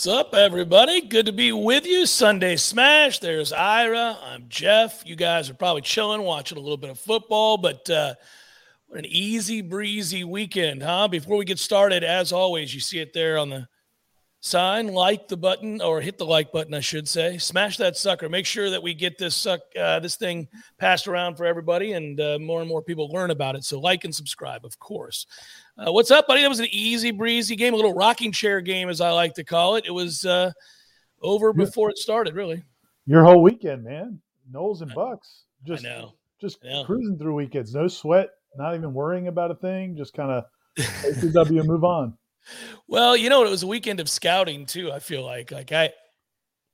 What's up, everybody? Good to be with you. Sunday Smash. There's Ira. I'm Jeff. You guys are probably chilling, watching a little bit of football, but uh, an easy breezy weekend, huh? Before we get started, as always, you see it there on the sign. Like the button, or hit the like button, I should say. Smash that sucker. Make sure that we get this suck, uh, this thing passed around for everybody, and uh, more and more people learn about it. So like and subscribe, of course. Uh, what's up, buddy? That was an easy breezy game, a little rocking chair game, as I like to call it. It was uh, over before it started, really. Your whole weekend, man. Noles and Bucks. Just I know. just cruising through weekends. No sweat, not even worrying about a thing. Just kind of ACW move on. Well, you know, it was a weekend of scouting too. I feel like, like I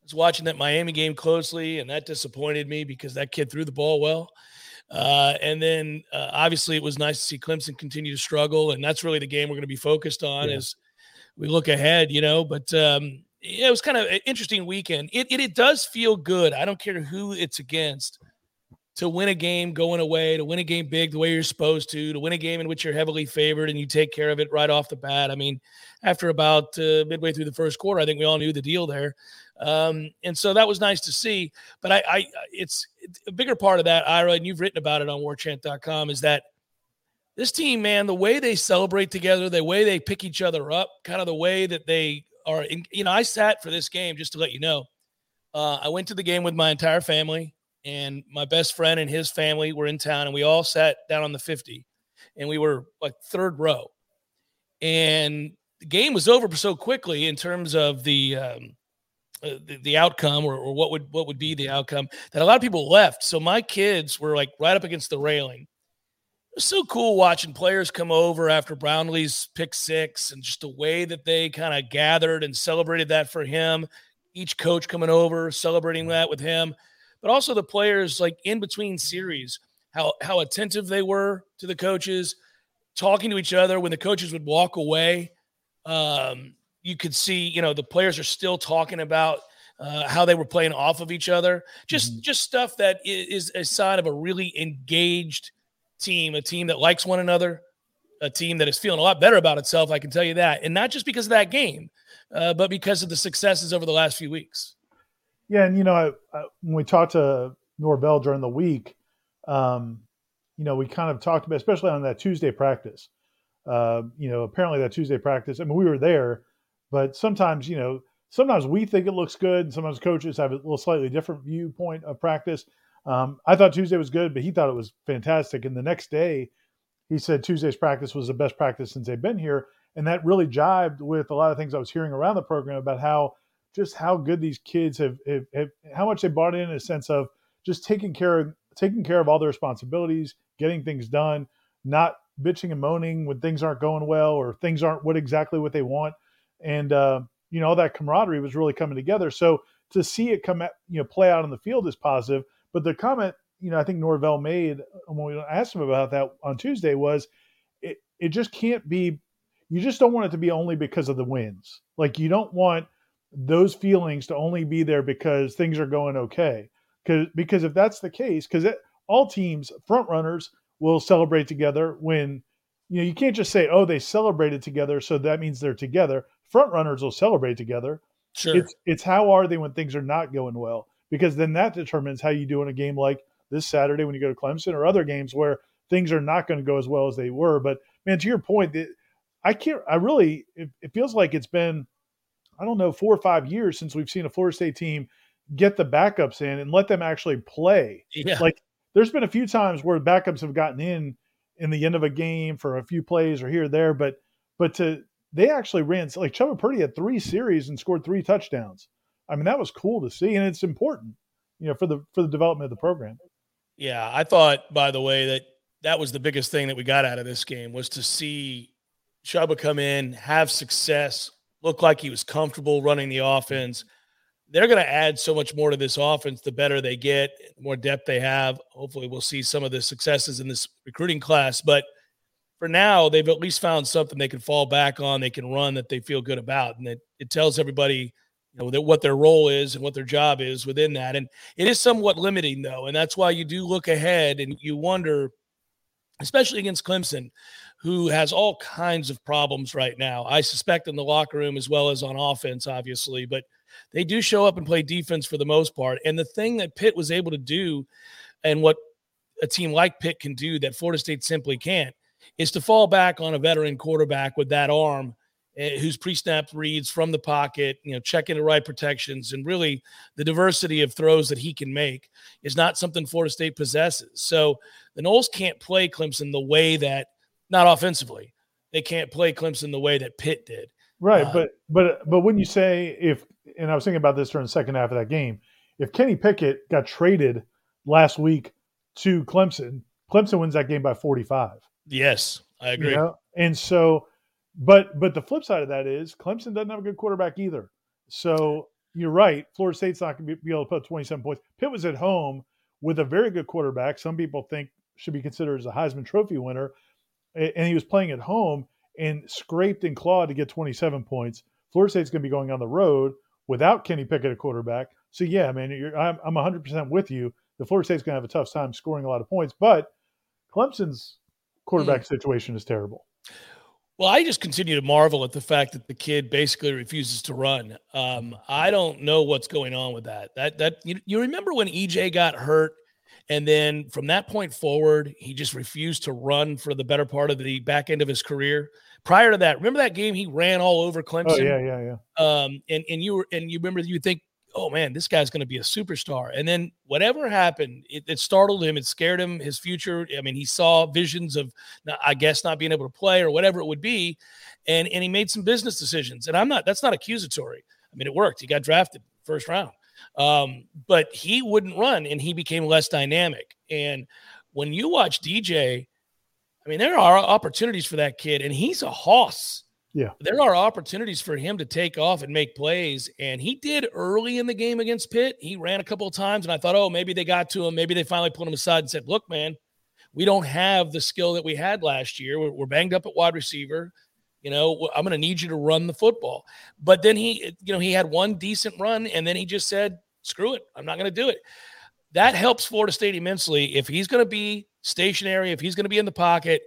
was watching that Miami game closely, and that disappointed me because that kid threw the ball well. Uh, and then uh, obviously it was nice to see Clemson continue to struggle, and that's really the game we're going to be focused on Yeah. as we look ahead. You know, but um, yeah, it was kind of an interesting weekend. It, it it does feel good. I don't care who it's against. To win a game going away, to win a game big the way you're supposed to, to win a game in which you're heavily favored and you take care of it right off the bat. I mean, after about uh, midway through the first quarter, I think we all knew the deal there. Um, and so that was nice to see. But I, I it's, it's a bigger part of that, Ira, and you've written about it on warchant.com, is that this team, man, the way they celebrate together, the way they pick each other up, kind of the way that they are, in, you know, I sat for this game just to let you know. Uh, I went to the game with my entire family, and my best friend and his family were in town, and we all sat down on the 50, and we were like third row. And the game was over so quickly in terms of the, um, uh, the, the outcome or, or what would what would be the outcome that a lot of people left. So my kids were like right up against the railing. It was so cool watching players come over after Brownlee's pick six and just the way that they kind of gathered and celebrated that for him. Each coach coming over, celebrating that with him, but also the players like in between series, how how attentive they were to the coaches, talking to each other when the coaches would walk away. Um, you could see, you know, the players are still talking about uh, how they were playing off of each other. Just just stuff that is a sign of a really engaged team, a team that likes one another, a team that is feeling a lot better about itself. I can tell you that, and not just because of that game, uh, but because of the successes over the last few weeks. Yeah, and you know, I, I, when we talked to Norvell during the week, um, you know, we kind of talked about, especially on that Tuesday practice. Uh, you know, apparently that Tuesday practice. I mean, we were there, but sometimes, you know, sometimes we think it looks good, and sometimes coaches have a little slightly different viewpoint of practice. Um, I thought Tuesday was good, but he thought it was fantastic. And the next day, he said Tuesday's practice was the best practice since they've been here, and that really jived with a lot of things I was hearing around the program about how just how good these kids have, have, have how much they bought in, in a sense of just taking care of taking care of all the responsibilities, getting things done, not bitching and moaning when things aren't going well or things aren't what exactly what they want, and uh, you know all that camaraderie was really coming together. So to see it come at, you know play out on the field is positive. But the comment you know I think Norvell made when we asked him about that on Tuesday was it it just can't be you just don't want it to be only because of the wins. Like you don't want those feelings to only be there because things are going okay. Because because if that's the case, because all teams front runners will celebrate together when you know you can't just say, "Oh, they celebrated together," so that means they're together. Front runners will celebrate together. Sure. It's it's how are they when things are not going well because then that determines how you do in a game like this Saturday when you go to Clemson or other games where things are not going to go as well as they were. But man, to your point, I can't. I really it, it feels like it's been I don't know four or five years since we've seen a Florida State team get the backups in and let them actually play. yeah. Like there's been a few times where backups have gotten in in the end of a game for a few plays or here or there, but but to they actually ran like Chubba Purdy had three series and scored three touchdowns. I mean that was cool to see, and it's important, you know, for the for the development of the program. Yeah, I thought, by the way, that that was the biggest thing that we got out of this game was to see Chubba come in, have success, look like he was comfortable running the offense. They're going to add so much more to this offense the better they get, the more depth they have. Hopefully, we'll see some of the successes in this recruiting class. But for now, they've at least found something they can fall back on, they can run that they feel good about. And it, it tells everybody you know that what their role is and what their job is within that. And it is somewhat limiting though, and that's why you do look ahead and you wonder, especially against Clemson, who has all kinds of problems right now. I suspect in the locker room as well as on offense, obviously, but they do show up and play defense for the most part. And the thing that Pitt was able to do, and what a team like Pitt can do that Florida State simply can't, is to fall back on a veteran quarterback with that arm eh, who's pre-snap reads from the pocket, you know, checking the right protections, and really the diversity of throws that he can make is not something Florida State possesses. So the Noles can't play Clemson the way that, not offensively, they can't play Clemson the way that Pitt did. Right, Uh, but but but when you say if, and I was thinking about this during the second half of that game, if Kenny Pickett got traded last week to Clemson, Clemson wins that game by forty five. Yes, I agree. You know? And so, but but the flip side of that is Clemson doesn't have a good quarterback either. So you're right. Florida State's not going to be able to put 27 points. Pitt was at home with a very good quarterback. Some people think should be considered as a Heisman Trophy winner, and he was playing at home and scraped and clawed to get 27 points. Florida State's going to be going on the road without Kenny Pickett at quarterback. So yeah, man, you're, I'm I'm 100% with you. The Florida State's going to have a tough time scoring a lot of points, but Clemson's quarterback mm. situation is terrible. Well, I just continue to marvel at the fact that the kid basically refuses to run. Um, I don't know what's going on with that. That that you, you remember when EJ got hurt, and then from that point forward, he just refused to run for the better part of the back end of his career. Prior to that, remember that game he ran all over Clemson. Oh yeah, yeah, yeah. Um, and and you were and you remember you think, oh man, this guy's going to be a superstar. And then whatever happened, it, it startled him. It scared him. His future. I mean, he saw visions of, I guess, not being able to play or whatever it would be, and and he made some business decisions. And I'm not. That's not accusatory. I mean, it worked. He got drafted first round. Um, but he wouldn't run, and he became less dynamic. And when you watch DJ, I mean, there are opportunities for that kid, and he's a hoss Yeah. there are opportunities for him to take off and make plays. And he did early in the game against Pitt. He ran a couple of times, and I thought, oh, maybe they got to him. Maybe they finally put him aside and said, look, man, we don't have the skill that we had last year. We're, we're banged up at wide receiver. You know, I'm going to need you to run the football. But then he, you know, he had one decent run, and then he just said, screw it. I'm not going to do it. That helps Florida State immensely. If he's going to be stationary, if he's going to be in the pocket,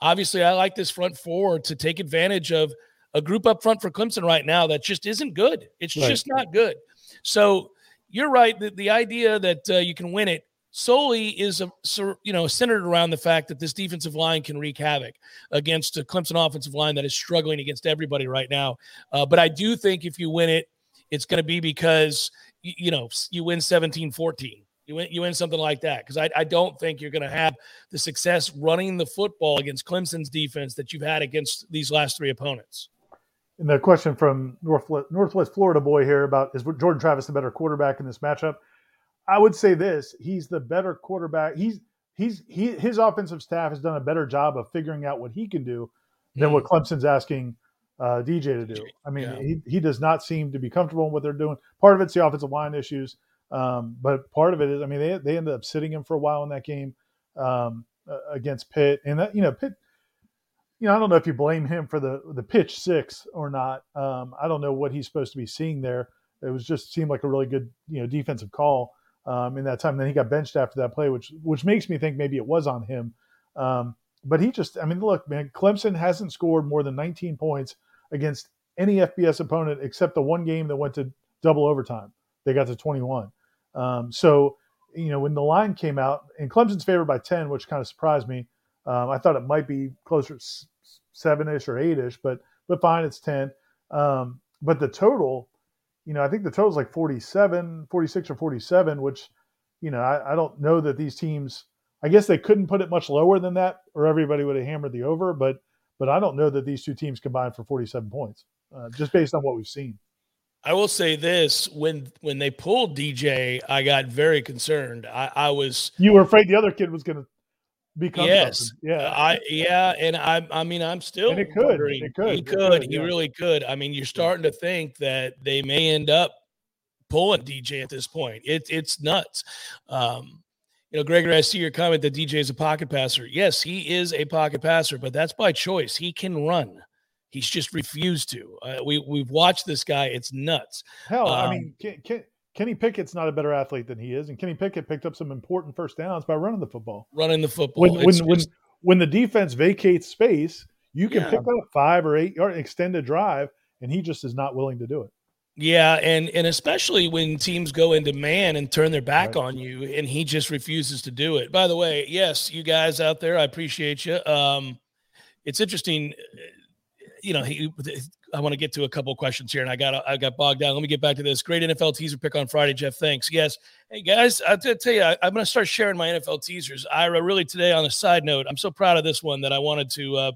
obviously I like this front four to take advantage of a group up front for Clemson right now that just isn't good. It's Right. just not good. So you're right. The, the idea that uh, you can win it solely is a you know centered around the fact that this defensive line can wreak havoc against a Clemson offensive line that is struggling against everybody right now. Uh, but I do think if you win it, it's going to be because you, you know you win 17-14. You win, you win something like that because I, I don't think you're going to have the success running the football against Clemson's defense that you've had against these last three opponents. And the question from Northwest, Northwest Florida boy here about is Jordan Travis the better quarterback in this matchup? I would say this: he's the better quarterback. He's he's he his offensive staff has done a better job of figuring out what he can do than what Clemson's asking uh, DJ to do. I mean, Yeah. he he does not seem to be comfortable in what they're doing. Part of it's the offensive line issues, um, but part of it is, I mean, they they ended up sitting him for a while in that game um, against Pitt, and that you know Pitt. You know, I don't know if you blame him for the the pitch six or not. Um, I don't know what he's supposed to be seeing there. It was just seemed like a really good you know defensive call um, in that time. then he got benched after that play, which which makes me think maybe it was on him. Um, but he just, I mean, look, man, Clemson hasn't scored more than 19 points against any FBS opponent except the one game that went to double overtime. They got to 21. Um, so, you know, when the line came out, and Clemson's favored by 10, which kind of surprised me. Um, I thought it might be closer to seven ish or eight ish, but but fine, it's 10. Um, but the total, you know, I think the total is like 47, 46 or 47, which, you know, I, I don't know that these teams, I guess they couldn't put it much lower than that or everybody would have hammered the over, but but I don't know that these two teams combined for 47 points, uh, just based on what we've seen. I will say this: when when they pulled DJ, I got very concerned. I, I was you were afraid the other kid was going to become yes, something. yeah, I yeah, and I I mean I'm still And it could, wondering- it could, he it could, he yeah. really could. I mean, you're starting to think that they may end up pulling DJ at this point. It's it's nuts. Um, you know, Gregory, I see your comment that DJ is a pocket passer. Yes, he is a pocket passer, but that's by choice. He can run. He's just refused to. Uh, we we've watched this guy. It's nuts. Hell, I Um, mean, Ken, Ken, Kenny Pickett's not a better athlete than he is, and Kenny Pickett picked up some important first downs by running the football. Running the football. When when when, when the defense vacates space, you can Yeah. pick up five or eight yard extended drive, and he just is not willing to do it. Yeah, and and especially when teams go into man and turn their back Right. on you, and he just refuses to do it. By the way, yes, you guys out there, I appreciate you. Um, it's interesting, you know. He, I want to get to a couple questions here, and I got I got bogged down. Let me get back to this. Great NFL teaser pick on Friday, Jeff. Thanks. Yes, hey guys, I tell you, I, I'm going to start sharing my NFL teasers. Ira, really today on a side note, I'm so proud of this one that I wanted to uh,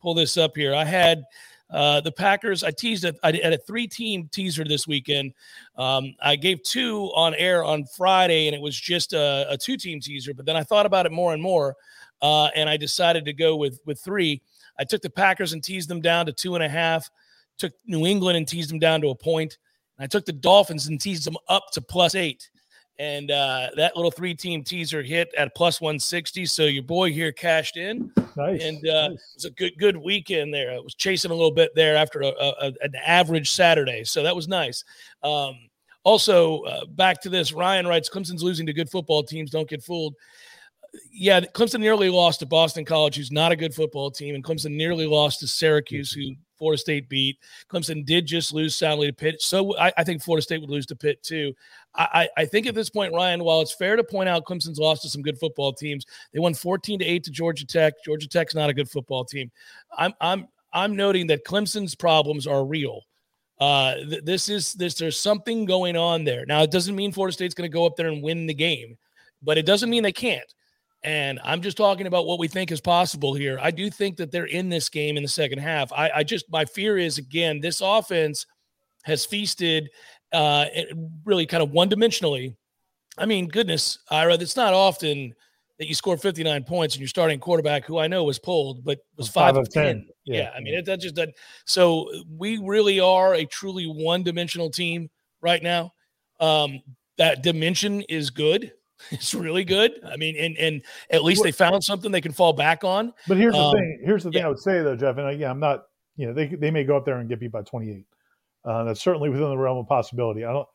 pull this up here. I had. Uh, the Packers, I teased it. I had a three team teaser this weekend. Um, I gave two on air on Friday, and it was just a, a two team teaser. But then I thought about it more and more, uh, and I decided to go with with three. I took the Packers and teased them down to two and a half. Took New England and teased them down to a point. And I took the Dolphins and teased them up to plus eight. And uh, that little three team teaser hit at plus 160. So your boy here cashed in Nice. and uh, nice. it was a good good weekend there. I was chasing a little bit there after a, a, an average Saturday, so that was nice. Um, also, uh, back to this, Ryan writes, "Clemson's losing to good football teams. Don't get fooled." Yeah, Clemson nearly lost to Boston College, who's not a good football team, and Clemson nearly lost to Syracuse, who Florida State beat. Clemson did just lose soundly to Pitt, so I, I think Florida State would lose to Pitt too. I, I think at this point, Ryan, while it's fair to point out Clemson's lost to some good football teams, they won 14 to 8 to Georgia Tech. Georgia Tech's not a good football team. I'm I'm I'm noting that Clemson's problems are real. Uh, th- this is this there's something going on there. Now it doesn't mean Florida State's going to go up there and win the game, but it doesn't mean they can't. And I'm just talking about what we think is possible here. I do think that they're in this game in the second half. I, I just my fear is again this offense has feasted uh, really kind of one dimensionally. I mean, goodness, Ira, it's not often that you score 59 points and your starting quarterback, who I know was pulled, but was five, of 10. Yeah. Yeah. I mean, it, that just doesn't. So we really are a truly one dimensional team right now. Um, that dimension is good. It's really good. I mean, and and at least they found something they can fall back on. But here's the Um, thing. Here's the thing yeah. I would say though, Jeff. And again, I'm not. You know, they they may go up there and get beat by 28. Uh, that's certainly within the realm of possibility. I don't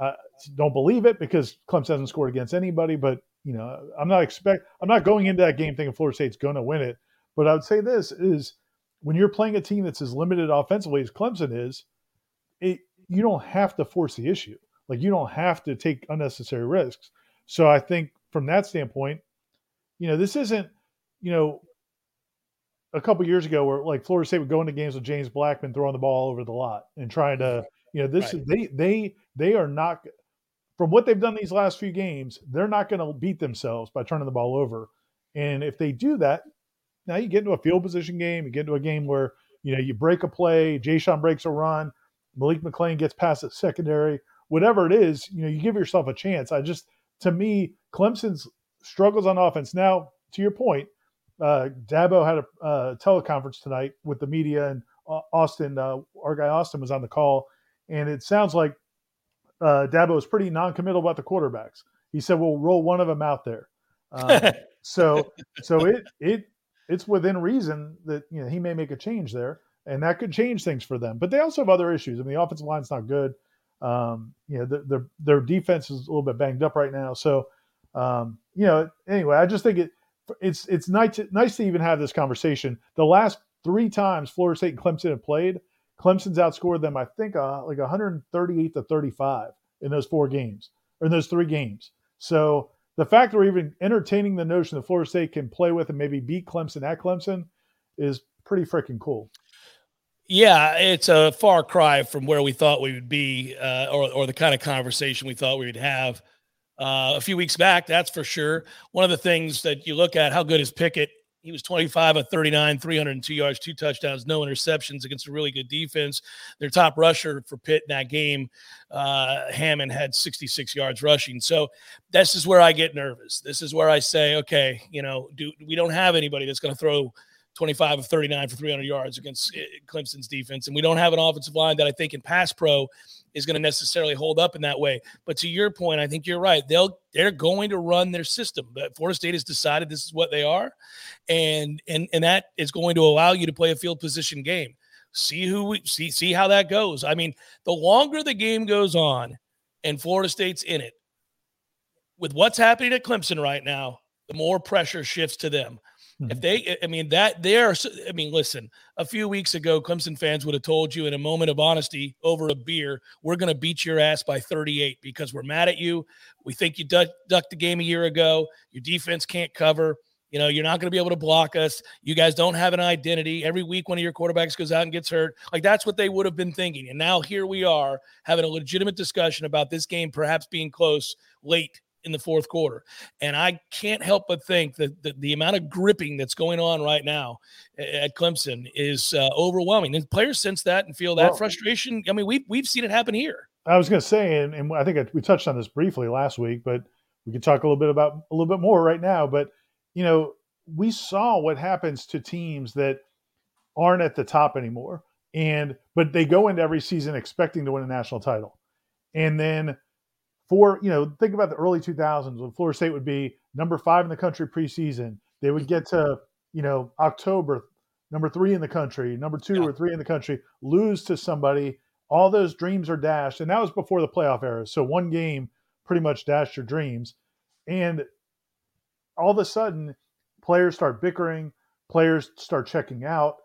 I don't believe it because Clemson hasn't scored against anybody. But you know, I'm not expect. I'm not going into that game thinking Florida State's going to win it. But I would say this is when you're playing a team that's as limited offensively as Clemson is, it you don't have to force the issue. Like you don't have to take unnecessary risks. So I think from that standpoint, you know, this isn't, you know, a couple years ago where like Florida State would go into games with James Blackman throwing the ball all over the lot and trying to, you know, this Right. they they they are not from what they've done these last few games, they're not going to beat themselves by turning the ball over. And if they do that, now you get into a field position game, you get into a game where, you know, you break a play, Jashaun breaks a run, Malik McClain gets past the secondary, whatever it is, you know, you give yourself a chance. I just, to me, Clemson's struggles on offense. Now, to your point, uh, Dabo had a uh, teleconference tonight with the media, and uh, Austin, uh, our guy Austin, was on the call, and it sounds like uh, Dabo is pretty non-committal about the quarterbacks. He said, "We'll roll one of them out there." Um, so, so it it it's within reason that you know he may make a change there, and that could change things for them. But they also have other issues. I mean, the offensive line's not good. Um, you know, the, their their defense is a little bit banged up right now. So, um, you know, anyway, I just think it it's it's nice to, nice to even have this conversation. The last three times Florida State and Clemson have played, Clemson's outscored them, I think, uh, like 138 to 35 in those four games or in those three games. So the fact that we're even entertaining the notion that Florida State can play with and maybe beat Clemson at Clemson is pretty freaking cool. Yeah, it's a far cry from where we thought we would be, uh, or or the kind of conversation we thought we would have uh, a few weeks back. That's for sure. One of the things that you look at, how good is Pickett? He was 25 of 39, 302 yards, two touchdowns, no interceptions against a really good defense. Their top rusher for Pitt in that game, uh, Hammond, had 66 yards rushing. So this is where I get nervous. This is where I say, okay, you know, do we don't have anybody that's going to throw 25 of 39 for 300 yards against eh, Clemson's defense. And we don't have an offensive line that I think in pass pro is going to necessarily hold up in that way. But to your point, I think you're right. They'll they're going to run their system. But Florida State has decided this is what they are, and and and that is going to allow you to play a field position game. See who we see see how that goes. I mean, the longer the game goes on, and Florida State's in it, with what's happening at Clemson right now, the more pressure shifts to them. If Mm-hmm. they, I mean, that they are, I mean, listen, a few weeks ago, Clemson fans would have told you in a moment of honesty over a beer, we're going to beat your ass by 38 because we're mad at you. We think you duck, ducked the game a year ago. Your defense can't cover. You know, you're not going to be able to block us. You guys don't have an identity. Every week, one of your quarterbacks goes out and gets hurt. Like that's what they would have been thinking. And now here we are having a legitimate discussion about this game perhaps being close late in the fourth quarter. And I can't help but think that the, the amount of gripping that's going on right now at Clemson is uh, overwhelming. And players sense that and feel that Well- frustration. I mean, we've, we've seen it happen here. I was going to say, and, and I think we touched on this briefly last week, but we could talk a little bit about a little bit more right now. But you know, we saw what happens to teams that aren't at the top anymore, and but they go into every season expecting to win a national title, and then for you know, think about the early 2000s when Florida State would be number five in the country preseason. They would get to you know October, number three in the country, number two Yeah. or three in the country, lose to somebody all those dreams are dashed and that was before the playoff era so one game pretty much dashed your dreams and all of a sudden players start bickering players start checking out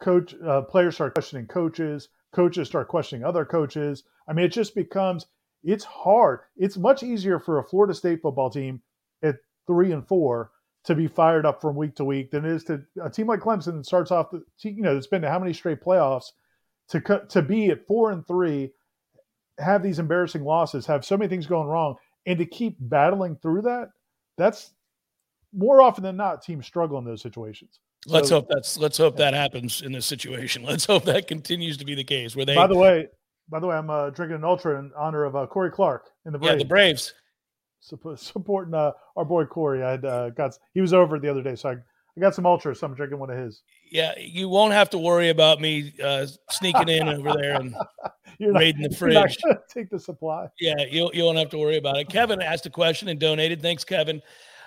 coach uh, players start questioning coaches coaches start questioning other coaches i mean it just becomes it's hard it's much easier for a florida state football team at three and four to be fired up from week to week than it is to a team like clemson that starts off the you know it's been to how many straight playoffs to cut to be at four and three, have these embarrassing losses, have so many things going wrong, and to keep battling through that, that's more often than not teams struggle in those situations. Let's So, hope that's let's hope that happens in this situation. Let's hope that continues to be the case where they By the way, by the way, I'm uh, drinking an ultra in honor of uh, Corey Clark in the Braves. yeah, the Braves. Supp- supporting uh, our boy Corey. I had uh, got he was over the other day, so I, I got some ultra, so I'm drinking one of his. Yeah, you won't have to worry about me uh, sneaking in over there and You're not, raiding the fridge. take the supply. Yeah, you you won't have to worry about it. Kevin asked a question and donated. Thanks, Kevin.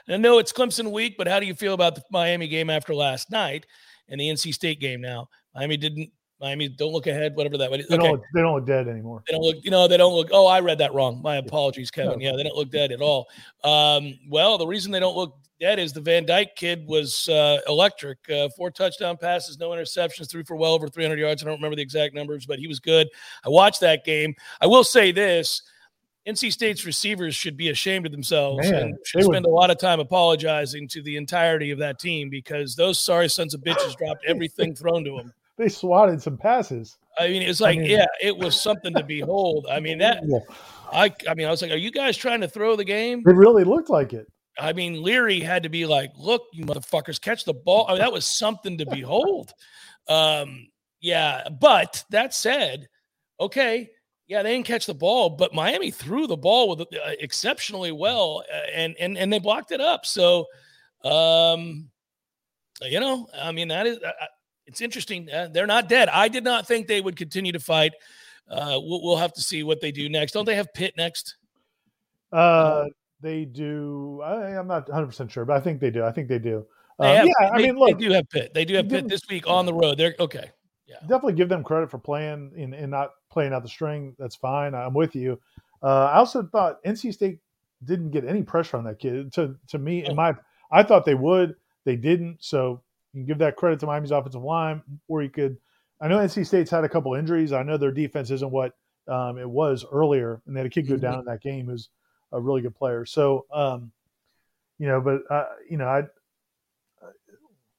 And I know it's Clemson week, but how do you feel about the Miami game after last night and the NC State game now? Miami didn't. Miami don't look ahead. Whatever that. They Okay. don't look, they don't look dead anymore. They don't look, you know, they don't look. Oh, I read that wrong. My apologies, Kevin. Yeah, they don't look dead at all. Um, well, the reason they don't look dead is the Van Dyke kid was uh, electric. Uh, four touchdown passes, no interceptions, threw for well over 300 yards. I don't remember the exact numbers, but he was good. I watched that game. I will say this. NC State's receivers should be ashamed of themselves Man, and should they would- spend a lot of time apologizing to the entirety of that team because those sorry sons of bitches dropped everything thrown to them. They swatted some passes. I mean, it's I like, mean- yeah, it was something to behold. I mean, that Yeah, I, I mean, I was like, are you guys trying to throw the game? it really looked like it. I mean, Leary had to be like, look, you motherfuckers, catch the ball. I mean, that was something to behold. Um, yeah, but that said, okay, yeah, they didn't catch the ball, but Miami threw the ball with uh, exceptionally well, uh, and and and they blocked it up. So, um, you know, I mean, that is it's interesting. Uh, they're not dead. I did not think they would continue to fight. Uh, we'll, we'll have to see what they do next. Don't they have Pitt next? Uh, they do. I, I'm not 100 percent sure, but I think they do. I think they do. They Um, have- yeah, I mean, look, they do have Pitt. They do have Pitt this week on the road. They're okay. Yeah, definitely give them credit for playing and, and not playing out the string. That's fine. I'm with you. Uh, I also thought NC State didn't get any pressure on that kid. To to me, in my, I thought they would. They didn't. So you can give that credit to Miami's offensive line, or you could. I know NC State's had a couple injuries. I know their defense isn't what um, it was earlier, and they had a kid go down in that game who's a really good player. So, um, you know, but uh, you know, I,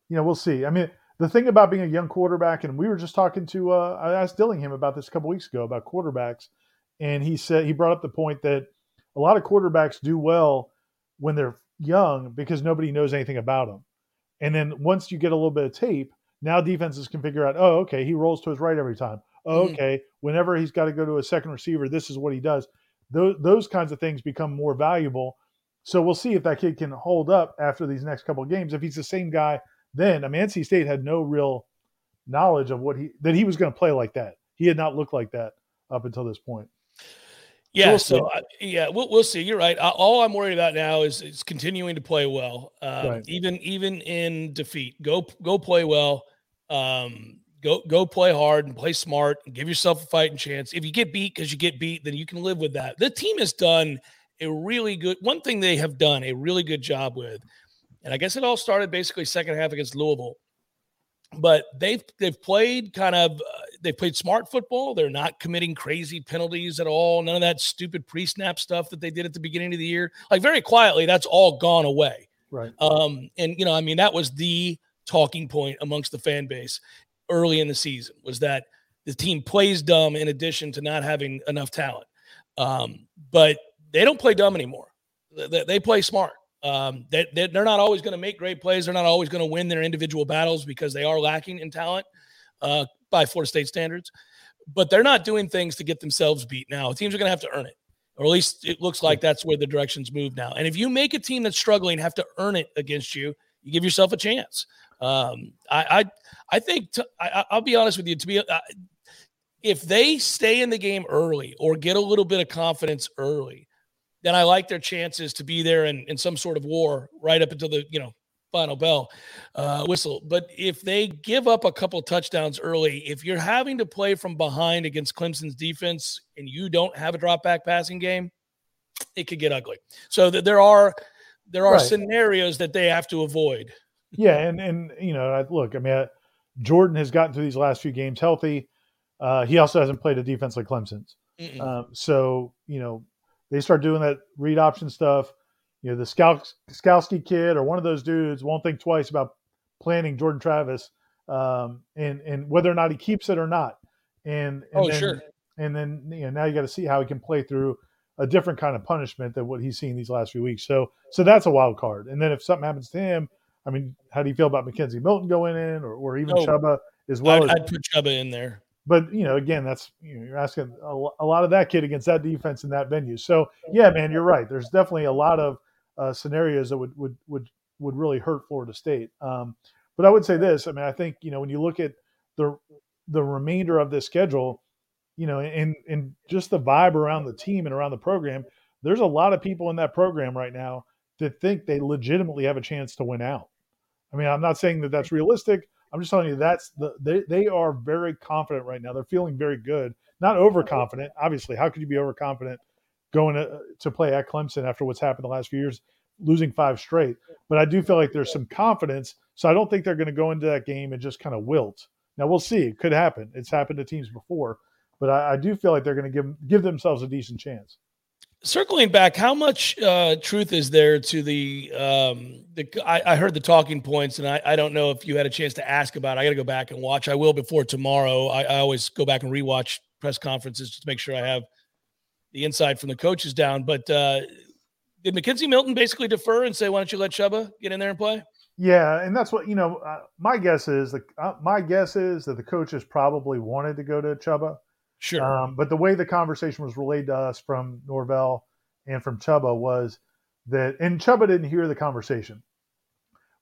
you know, we'll see. I mean, the thing about being a young quarterback, and we were just talking to, uh, I asked Dillingham about this a couple weeks ago about quarterbacks, and he said he brought up the point that a lot of quarterbacks do well when they're young because nobody knows anything about them, and then once you get a little bit of tape, now defenses can figure out, oh, okay, he rolls to his right every time. Oh, Mhm. okay, whenever he's got to go to a second receiver, this is what he does. Those those kinds of things become more valuable. So we'll see if that kid can hold up after these next couple of games. If he's the same guy, then I mean, NC State had no real knowledge of what he that he was going to play like that. He had not looked like that up until this point. Yeah, We'll so. I, yeah, we'll, we'll see. You're right. I, all I'm worried about now is is continuing to play well, um, Right. even even in defeat. Go go play well. Um, go go play hard and play smart and give yourself a fighting chance. If you get beat because you get beat, then you can live with that. The team has done a really good. One thing they have done a really good job with, and I guess it all started basically second half against Louisville. But they've they've played kind of uh, they've played smart football. They're not committing crazy penalties at all. None of that stupid pre-snap stuff that they did at the beginning of the year. Like very quietly, that's all gone away. Right. Um, and you know, I mean, that was the talking point amongst the fan base early in the season was that the team plays dumb in addition to not having enough talent. Um, but they don't play dumb anymore. They, they- they play smart. Um, they, they- they're not always going to make great plays. They're not always going to win their individual battles because they are lacking in talent uh, by Florida State standards. But they're not doing things to get themselves beat now. Teams are going to have to earn it, or at least it looks like that's where the directions move now. And if you make a team that's struggling have to earn it against you, you give yourself a chance. Um, I, I, I think I, I'll be honest with you. To be, uh, if they stay in the game early or get a little bit of confidence early, then I like their chances to be there in, in some sort of war right up until the you know final bell uh, whistle. But if they give up a couple touchdowns early, if you're having to play from behind against Clemson's defense and you don't have a drop back passing game, it could get ugly. So that there are there are Right. scenarios that they have to avoid. Yeah, and and you know, I- look, I mean, uh, Jordan has gotten through these last few games healthy. Uh, he also hasn't played a defense like Clemson's. Um, so you know, they start doing that read option stuff. You know, the Skalski kid or one of those dudes won't think twice about planning Jordan Travis um, and and whether or not he keeps it or not. And, and Oh, then, sure. And then you know now you got to see how he can play through a different kind of punishment than what he's seen these last few weeks. So so that's a wild card. And then if something happens to him, I mean, how do you feel about McKenzie Milton going in or, or even Oh, Chubba as well? I'd, as, I'd put Chubba in there. but you know, again, that's you know, you're asking a, a lot of that kid against that defense in that venue. So yeah, man, you're right. There's definitely a lot of uh, scenarios that would would would would really hurt Florida State. Um, but I would say this. I mean, I think you know when you look at the the remainder of this schedule, you know, and and just the vibe around the team and around the program, there's a lot of people in that program right now that think they legitimately have a chance to win out. I mean, I'm not saying that that's realistic. I'm just telling you that's the they they are very confident right now. They're feeling very good, not overconfident. Obviously, how could you be overconfident going to, to play at Clemson after what's happened the last few years, losing five straight? But I do feel like there's some confidence, so I don't think they're going to go into that game and just kind of wilt. Now we'll see. It could happen. It's happened to teams before, but I, I do feel like they're going to give give themselves a decent chance. circling back, how much uh, truth is there to the um, the? I, I heard the talking points, and I, I don't know if you had a chance to ask about. it. I got to go back and watch. I will before tomorrow. I, I always go back and rewatch press conferences just to make sure I have the inside from the coaches down. But uh, did McKenzie Milton basically defer and say, "Why don't you let Chubba get in there and play?" Yeah, and that's what you know. Uh, my guess is the uh, my guess is that the coaches probably wanted to go to Chubba, Sure. um, but the way the conversation was relayed to us from Norvell and from Chubba was that, and Chubba didn't hear the conversation.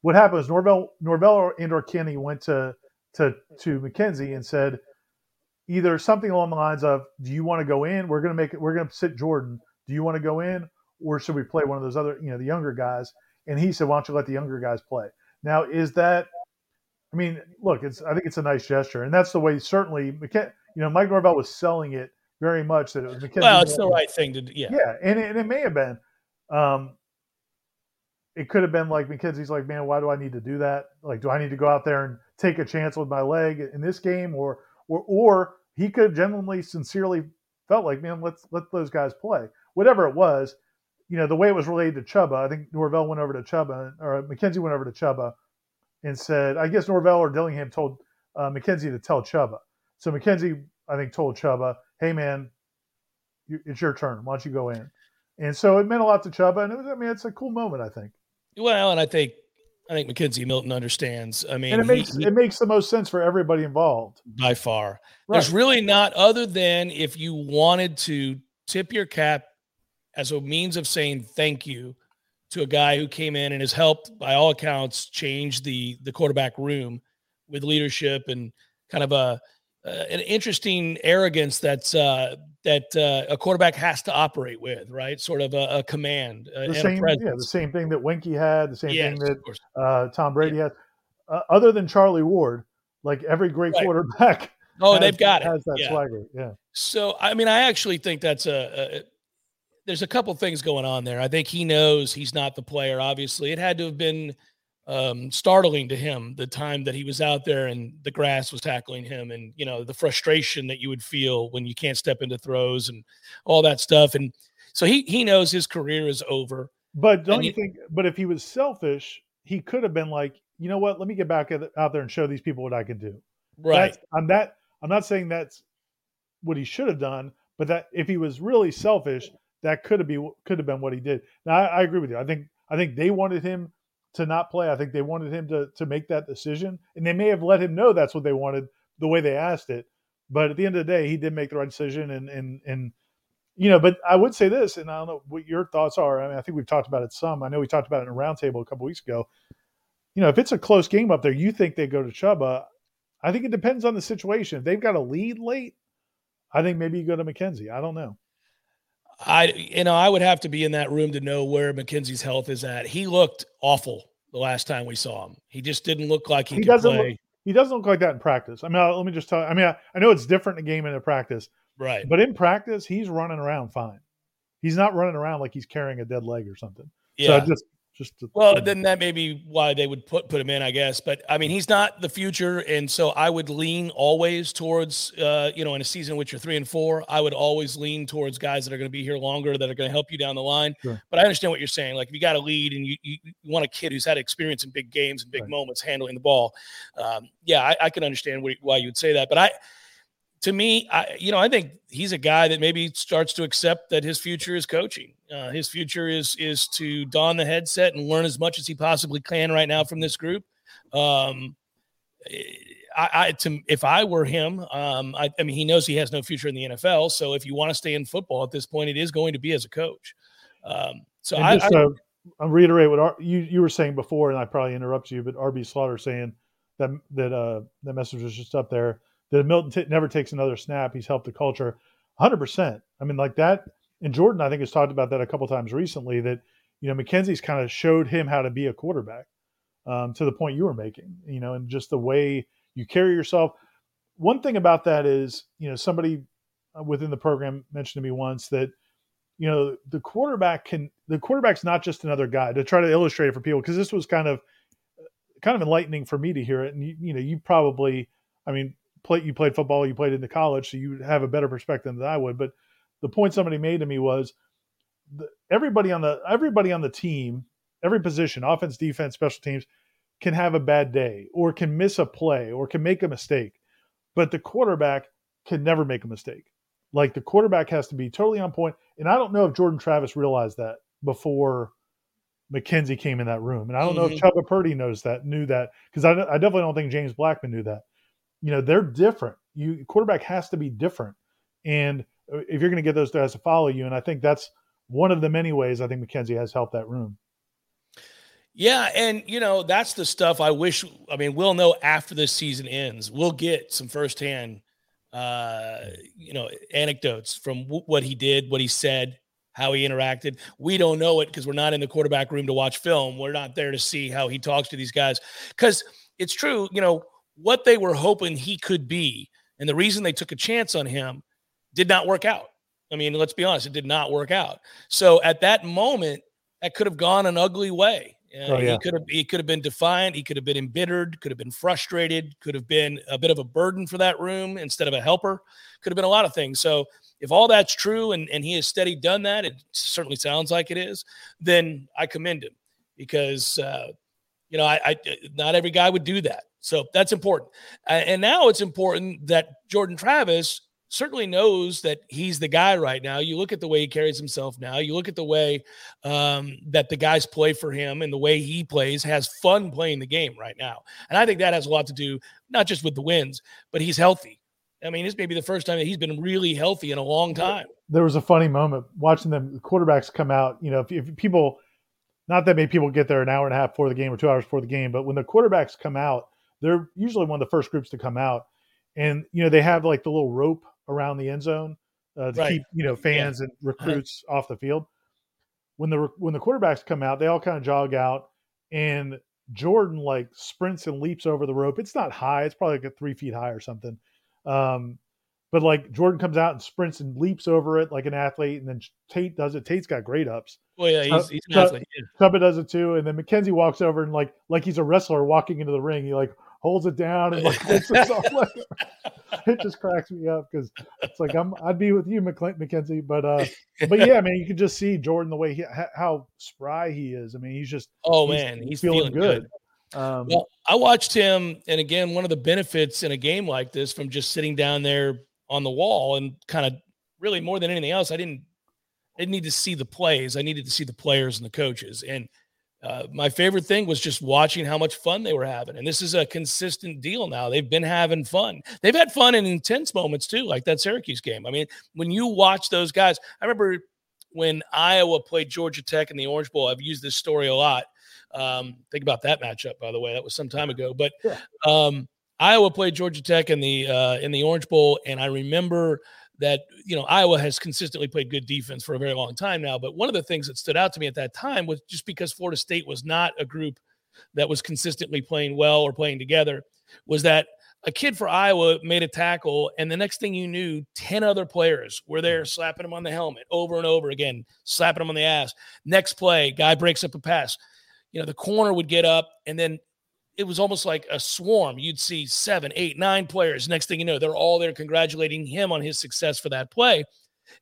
What happened was Norvell, Norvell or, and or Kenny went to to to McKenzie and said either something along the lines of, "Do you want to go in? We're going to make it. We're going to sit Jordan. Do you want to go in, or should we play one of those other, you know, the younger guys?" And he said, "Why don't you let the younger guys play?" Now, is that? I mean, look, it's. I think it's a nice gesture, and that's the way. Certainly, McKen, you know, Mike Norvell was selling it very much that it was McKenzie. well, it's the right thing to do. Yeah. Yeah, and it, and it may have been. Um, it could have been like McKenzie's like, man, why do I need to do that? Like, do I need to go out there and take a chance with my leg in this game, or or or he could genuinely, sincerely felt like, man, let's let those guys play. Whatever it was, you know, the way it was related to Chubba, I think Norvell went over to Chubba, or McKenzie went over to Chubba and said, I guess Norvell or Dillingham told uh, McKenzie to tell Chubba. So McKenzie, I think, told Chubba, hey, man, it's your turn. Why don't you go in? And so it meant a lot to Chubba. And it was, I mean, it's a cool moment, I think. Well, and I think I think McKenzie Milton understands. I mean, and it makes he, it makes the most sense for everybody involved by far. Right. There's really not other than if you wanted to tip your cap as a means of saying thank you to a guy who came in and has helped, by all accounts, change the the quarterback room with leadership and kind of a uh, an interesting arrogance that's uh, that uh, a quarterback has to operate with, right? Sort of a, a command. Uh, the same, yeah, the same thing that Weinke had, the same yes, thing that uh, Tom Brady yeah. had. Uh, other than Charlie Ward, like every great right. quarterback. Oh, has, they've got has it. that yeah. swagger. Yeah. So I mean, I actually think that's a, a there's a couple things going on there. I think he knows he's not the player. Obviously, it had to have been um, startling to him the time that he was out there and the grass was tackling him, and you know the frustration that you would feel when you can't step into throws and all that stuff. And so he he knows his career is over. But don't and you he, think? But if he was selfish, he could have been like, you know what? Let me get back out there and show these people what I can do. Right. That's, I'm that. I'm not saying that's what he should have done, but that if he was really selfish, that could have be could have been what he did. Now I, I, agree with you. I think I think they wanted him to not play. I think they wanted him to to make that decision, and they may have let him know that's what they wanted the way they asked it. But at the end of the day, he did make the right decision, and and and you know. But I would say this, and I don't know what your thoughts are. I mean, I think we've talked about it some. I know we talked about it in a roundtable a couple weeks ago. You know, if it's a close game up there, you think they go to Chubba. Uh, I think it depends on the situation. If they've got a lead late, I think maybe you go to McKenzie. I don't know. I you know I would have to be in that room to know where McKenzie's health is at. He looked awful the last time we saw him. He just didn't look like he, he doesn't play. Look, he doesn't look like that in practice. I mean, let me just tell. You, I mean, I, I know it's different in a game and a practice, right? But in practice, he's running around fine. He's not running around like he's carrying a dead leg or something. Yeah. So just just to, well, then that may be why they would put put him in, I guess. But I mean, he's not the future, and so I would lean always towards, uh, you know, in a season which you're three and four, I would always lean towards guys that are going to be here longer, that are going to help you down the line. Sure. But I understand what you're saying. Like, if you got a lead and you, you, you, want a kid who's had experience in big games and big right. moments handling the ball, um, yeah, I, I can understand why you would say that. But I, to me, I, you know, I think he's a guy that maybe starts to accept that his future is coaching. Uh, his future is is to don the headset and learn as much as he possibly can right now from this group. Um, I, I to, if I were him, um, I, I, mean, he knows he has no future in the NFL. So if you want to stay in football at this point, it is going to be as a coach. Um, so and I, just, I, uh, I'll reiterate what Ar- you you were saying before, and I probably interrupt you, but RB Slaughter saying that that uh, that message was just up there that Milton t- never takes another snap. He's helped the culture 100%. I mean, like that. And Jordan, I think, has talked about that a couple times recently that, you know, McKenzie's kind of showed him how to be a quarterback um, to the point you were making, you know, and just the way you carry yourself. One thing about that is, you know, somebody uh, within the program mentioned to me once that, you know, the quarterback can, the quarterback's not just another guy to try to illustrate it for people, because this was kind of, kind of enlightening for me to hear it. And, you, you know, you probably, I mean, play, you played football, you played in the college, so you have a better perspective than I would. But the point somebody made to me was the, everybody on the everybody on the team, every position, offense, defense, special teams, can have a bad day or can miss a play or can make a mistake, but the quarterback can never make a mistake. Like the quarterback has to be totally on point. And I don't know if Jordan Travis realized that before McKenzie came in that room. And I don't mm-hmm. know if mm-hmm. Chubba Purdy knows that, knew that, because I, I, definitely don't think James Blackman knew that you know they're different. You quarterback has to be different, and uh, if you're going to get those guys to follow you, and I think that's one of the many ways I think McKenzie has helped that room. Yeah, and you know that's the stuff I wish. I mean, we'll know after this season ends. We'll get some firsthand, uh, you know, anecdotes from w- what he did, what he said, how he interacted. We don't know it because we're not in the quarterback room to watch film. We're not there to see how he talks to these guys. Because it's true, you know, what they were hoping he could be and the reason they took a chance on him did not work out. I mean, let's be honest, it did not work out. So at that moment, that could have gone an ugly way. Uh, Oh, yeah. He could have he could have been defiant. He could have been embittered. Could have been frustrated. Could have been a bit of a burden for that room instead of a helper. Could have been a lot of things. So if all that's true and and he has steady done that, it certainly sounds like it is. Then I commend him because uh, you know I, I not every guy would do that. So that's important. And now it's important that Jordan Travis certainly knows that he's the guy right now. You look at the way he carries himself now. You look at the way um, that the guys play for him and the way he plays, has fun playing the game right now. And I think that has a lot to do not just with the wins, but he's healthy. I mean, this may be the first time that he's been really healthy in a long time. there was a funny moment watching them the quarterbacks come out. You know, if, if people, not that many people get there an hour and a half before the game or two hours before the game, but when the quarterbacks come out, they're usually one of the first groups to come out, and you know they have like the little rope around the end zone uh, to Right. keep you know fans and recruits off the field. When the when the quarterbacks come out, they all kind of jog out, and Jordan like sprints and leaps over the rope. It's not high; it's probably like a three feet high or something. Um, but like Jordan comes out and sprints and leaps over it like an athlete, and then Tate does it. Tate's got great ups. Well, yeah, he's, Uh, he's an athlete. yeah. Chubba does it too, and then McKenzie walks over and like like he's a wrestler walking into the ring. He like holds it down and like takes it off. Like, it just cracks me up because it's like I'm I'd be with you, McClin- McKenzie, but uh, but yeah, I mean you can just see Jordan the way he how spry he is. I mean he's just Oh he's man, he's feeling, good. Um, Well, I watched him, and again, one of the benefits in a game like this from just sitting down there on the wall and kind of really more than anything else, I didn't, I didn't need to see the plays. I needed to see the players and the coaches. And uh, my favorite thing was just watching how much fun they were having. And this is a consistent deal now. They've been having fun. They've had fun in intense moments too, like that Syracuse game. I mean, when you watch those guys, I remember when Iowa played Georgia Tech in the Orange Bowl. I've used this story a lot. Um, think about that matchup, by the way. That was some time ago. But Yeah. um, Iowa played Georgia Tech in the uh, in the Orange Bowl, and I remember that you know Iowa has consistently played good defense for a very long time now. But one of the things that stood out to me at that time was just because Florida State was not a group that was consistently playing well or playing together, was that a kid for Iowa made a tackle, and the next thing you knew, 10 other players were there mm-hmm. slapping him on the helmet over and over again, slapping him on the ass. Next play, guy breaks up a pass. You know, the corner would get up, and then it was almost like a swarm. You'd see seven, eight, nine players. Next thing you know, they're all there congratulating him on his success for that play.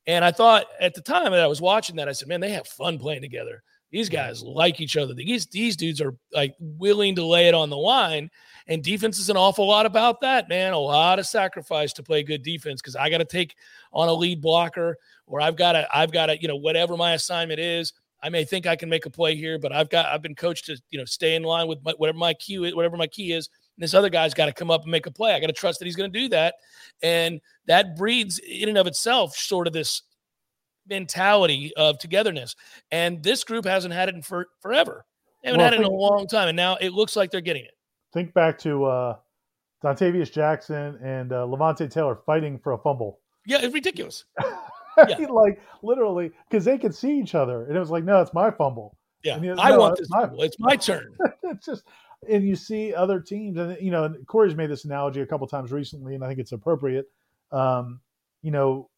And I thought at the time that I was watching that, I said, man, they have fun playing together. These guys like each other. These these dudes are like willing to lay it on the line. And defense is an awful lot about that, man. A lot of sacrifice to play good defense because I got to take on a lead blocker, or I've got to, I've got to, you know, whatever my assignment is. I may think I can make a play here, but I've got, I've been coached to, you know, stay in line with my, whatever my cue is, whatever my key is. And this other guy's got to come up and make a play. I got to trust that he's going to do that, and that breeds in and of itself sort of this mentality of togetherness. And this group hasn't had it in for forever. They haven't Well, had it in a long time, and now it looks like they're getting it. think back to uh, Dontavius Jackson and uh, Levante Taylor fighting for a fumble. Yeah, it's ridiculous. like literally, because they could see each other, and it was like, no, it's my fumble. Yeah, I "No, want this. my- fumble. It's my turn. it's just and you see other teams and you know and corey's made this analogy a couple times recently and i think it's appropriate um, you know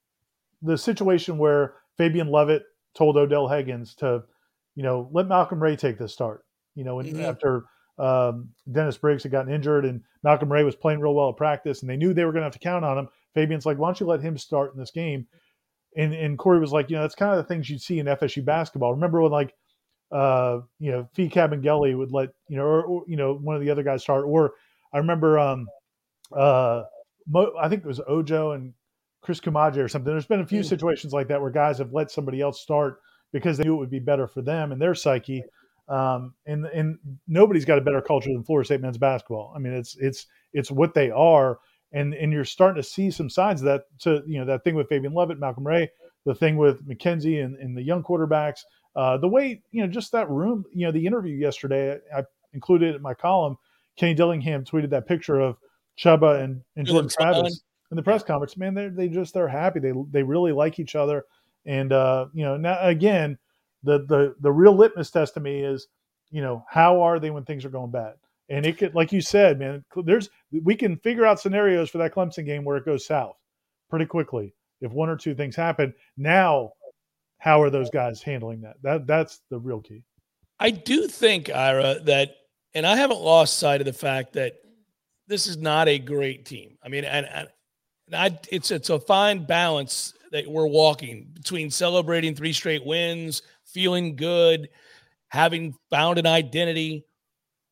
the situation where fabien Lovett told odell higgins to you know let malcolm ray take this start you know and Mhm. after um, dennis briggs had gotten injured and malcolm ray was playing real well at practice and they knew they were going to have to count on him fabien's like why don't you let him start in this game and and corey was like you know that's kind of the things you'd see in fsu basketball remember when like uh, you know, Fi Kabengele would let, you know, or, or, you know, one of the other guys start. Or I remember, um, uh, Mo, I think it was Ojo and Christ Koumadje or something. There's been a few situations like that where guys have let somebody else start because they knew it would be better for them and their psyche. Um, and and nobody's got a better culture than Florida State men's basketball. I mean, it's it's it's what they are, and and you're starting to see some signs of that. To you know that thing with Fabien Lovett, Malcolm Ray, the thing with McKenzie and, and the young quarterbacks. Uh, the way you know, just that room. You know, the interview yesterday, I, I included in my column. Kenny Dillingham tweeted that picture of Chubba and, and Jordan Travis in the press conference. Man, they they just they're happy. They they really like each other. And uh, you know, now again, the the the real litmus test to me is, you know, how are they when things are going bad? And it could, like you said, man, there's we can figure out scenarios for that Clemson game where it goes south pretty quickly if one or two things happen. Now, how are those guys handling that? That that's the real key. I do think, Ira, that, and I haven't lost sight of the fact that this is not a great team. I mean, and, and I, it's it's a fine balance that we're walking between celebrating three straight wins, feeling good, having found an identity,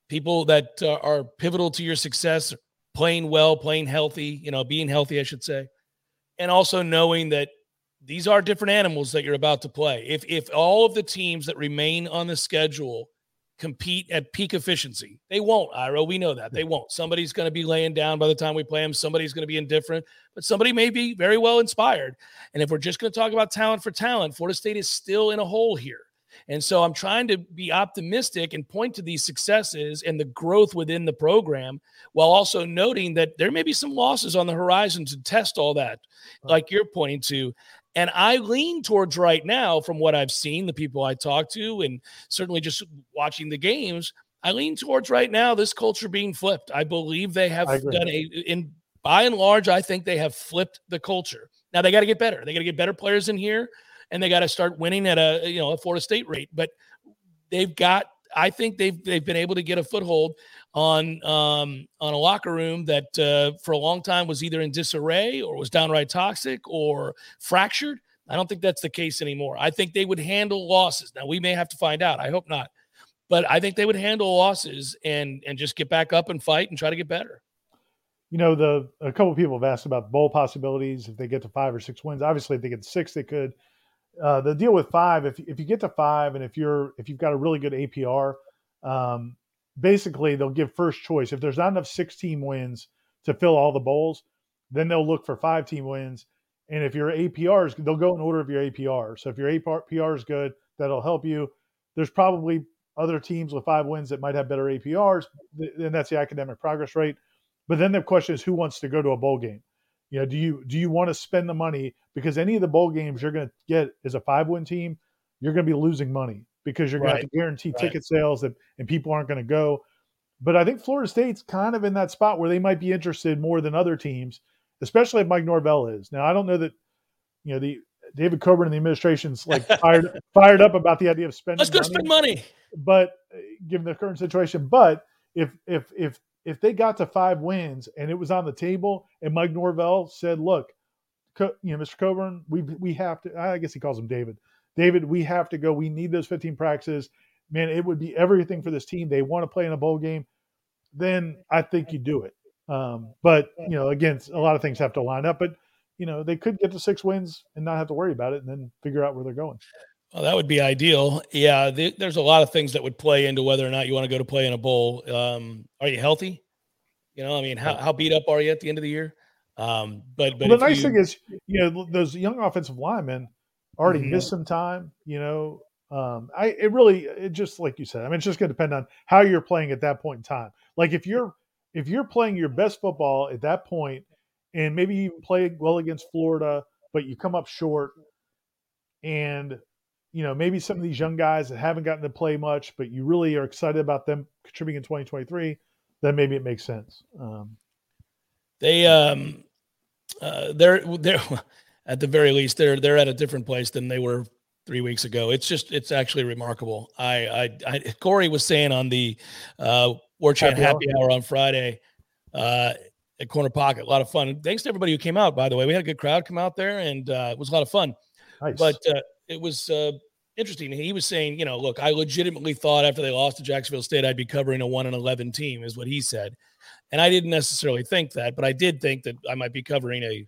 people that uh, are pivotal to your success, playing well, playing healthy, you know, being healthy, I should say, and also knowing that these are different animals that you're about to play. If if all of the teams that remain on the schedule compete at peak efficiency, they won't. Ira, we know that they won't. Somebody's going to be laying down by the time we play them. Somebody's going to be indifferent, but somebody may be very well inspired. And if we're just going to talk about talent for talent, Florida State is still in a hole here. And so I'm trying to be optimistic and point to these successes and the growth within the program while also noting that there may be some losses on the horizon to test all that, like you're pointing to. And I lean towards right now, from what I've seen, the people I talk to, and certainly just watching the games, I lean towards right now this culture being flipped. I believe they have done a, in by and large, I think they have flipped the culture. Now they got to get better. They got to get better players in here and they got to start winning at a you know a Florida State rate. But they've got, I think they've they've been able to get a foothold on um, on a locker room that uh, for a long time was either in disarray or was downright toxic or fractured. I don't think that's the case anymore. I think they would handle losses. Now we may have to find out. I hope not, but I think they would handle losses and and just get back up and fight and try to get better. You know, the a couple people have asked about bowl possibilities if they get to five or six wins. Obviously, if they get six, they could. Uh, the deal with five, if if you get to five, and if you're if you've got a really good APR, um, basically they'll give first choice. If there's not enough six team wins to fill all the bowls, then they'll look for five team wins. And if your APR is, they'll go in order of your APR. So if your APR is good, that'll help you. There's probably other teams with five wins that might have better APRs, and that's the academic progress rate. But then the question is, who wants to go to a bowl game? You know, do you do you want to spend the money because any of the bowl games you're going to get as a five win team, you're going to be losing money because you're going to have to guarantee right. ticket sales that, and people aren't going to go. But I think Florida State's kind of in that spot where they might be interested more than other teams, especially if Mike Norvell is. Now I don't know that you know the David Coburn and the administration's like fired fired up about the idea of spending. Let's go money, spend money. But uh, given the current situation, but if if if if they got to five wins and it was on the table, and Mike Norvell said, "Look, you know, Mr. Coburn, we we have to." I guess he calls him David. David, we have to go. We need those 15 practices. Man, it would be everything for this team. They want to play in a bowl game. Then I think you do it. Um, but you know, again, a lot of things have to line up. But you know, they could get to six wins and not have to worry about it, and then figure out where they're going. Well, that would be ideal. Yeah, th- there's a lot of things that would play into whether or not you want to go to play in a bowl. Um, are you healthy? You know, I mean, how, how beat up are you at the end of the year? Um, but but well, the nice you, thing is, you know, those young offensive linemen already mm-hmm. missed some time. You know, um, I it really it just like you said. I mean, it's just going to depend on how you're playing at that point in time. Like if you're if you're playing your best football at that point, and maybe you play well against Florida, but you come up short, and you know, maybe some of these young guys that haven't gotten to play much, but you really are excited about them contributing in 2023, then maybe it makes sense. Um, they, um, uh, they're, they're, at the very least, they're, they're at a different place than they were three weeks ago. It's just, it's actually remarkable. I, I, I Corey was saying on the, uh, Warchant Happy, Happy Hour on Friday, uh, at Corner Pocket, a lot of fun. Thanks to everybody who came out, by the way. We had a good crowd come out there and, uh, it was a lot of fun. Nice. But, uh, it was uh, interesting. He was saying, you know, look, I legitimately thought after they lost to Jacksonville State, I'd be covering a one and eleven team, is what he said. And I didn't necessarily think that, but I did think that I might be covering a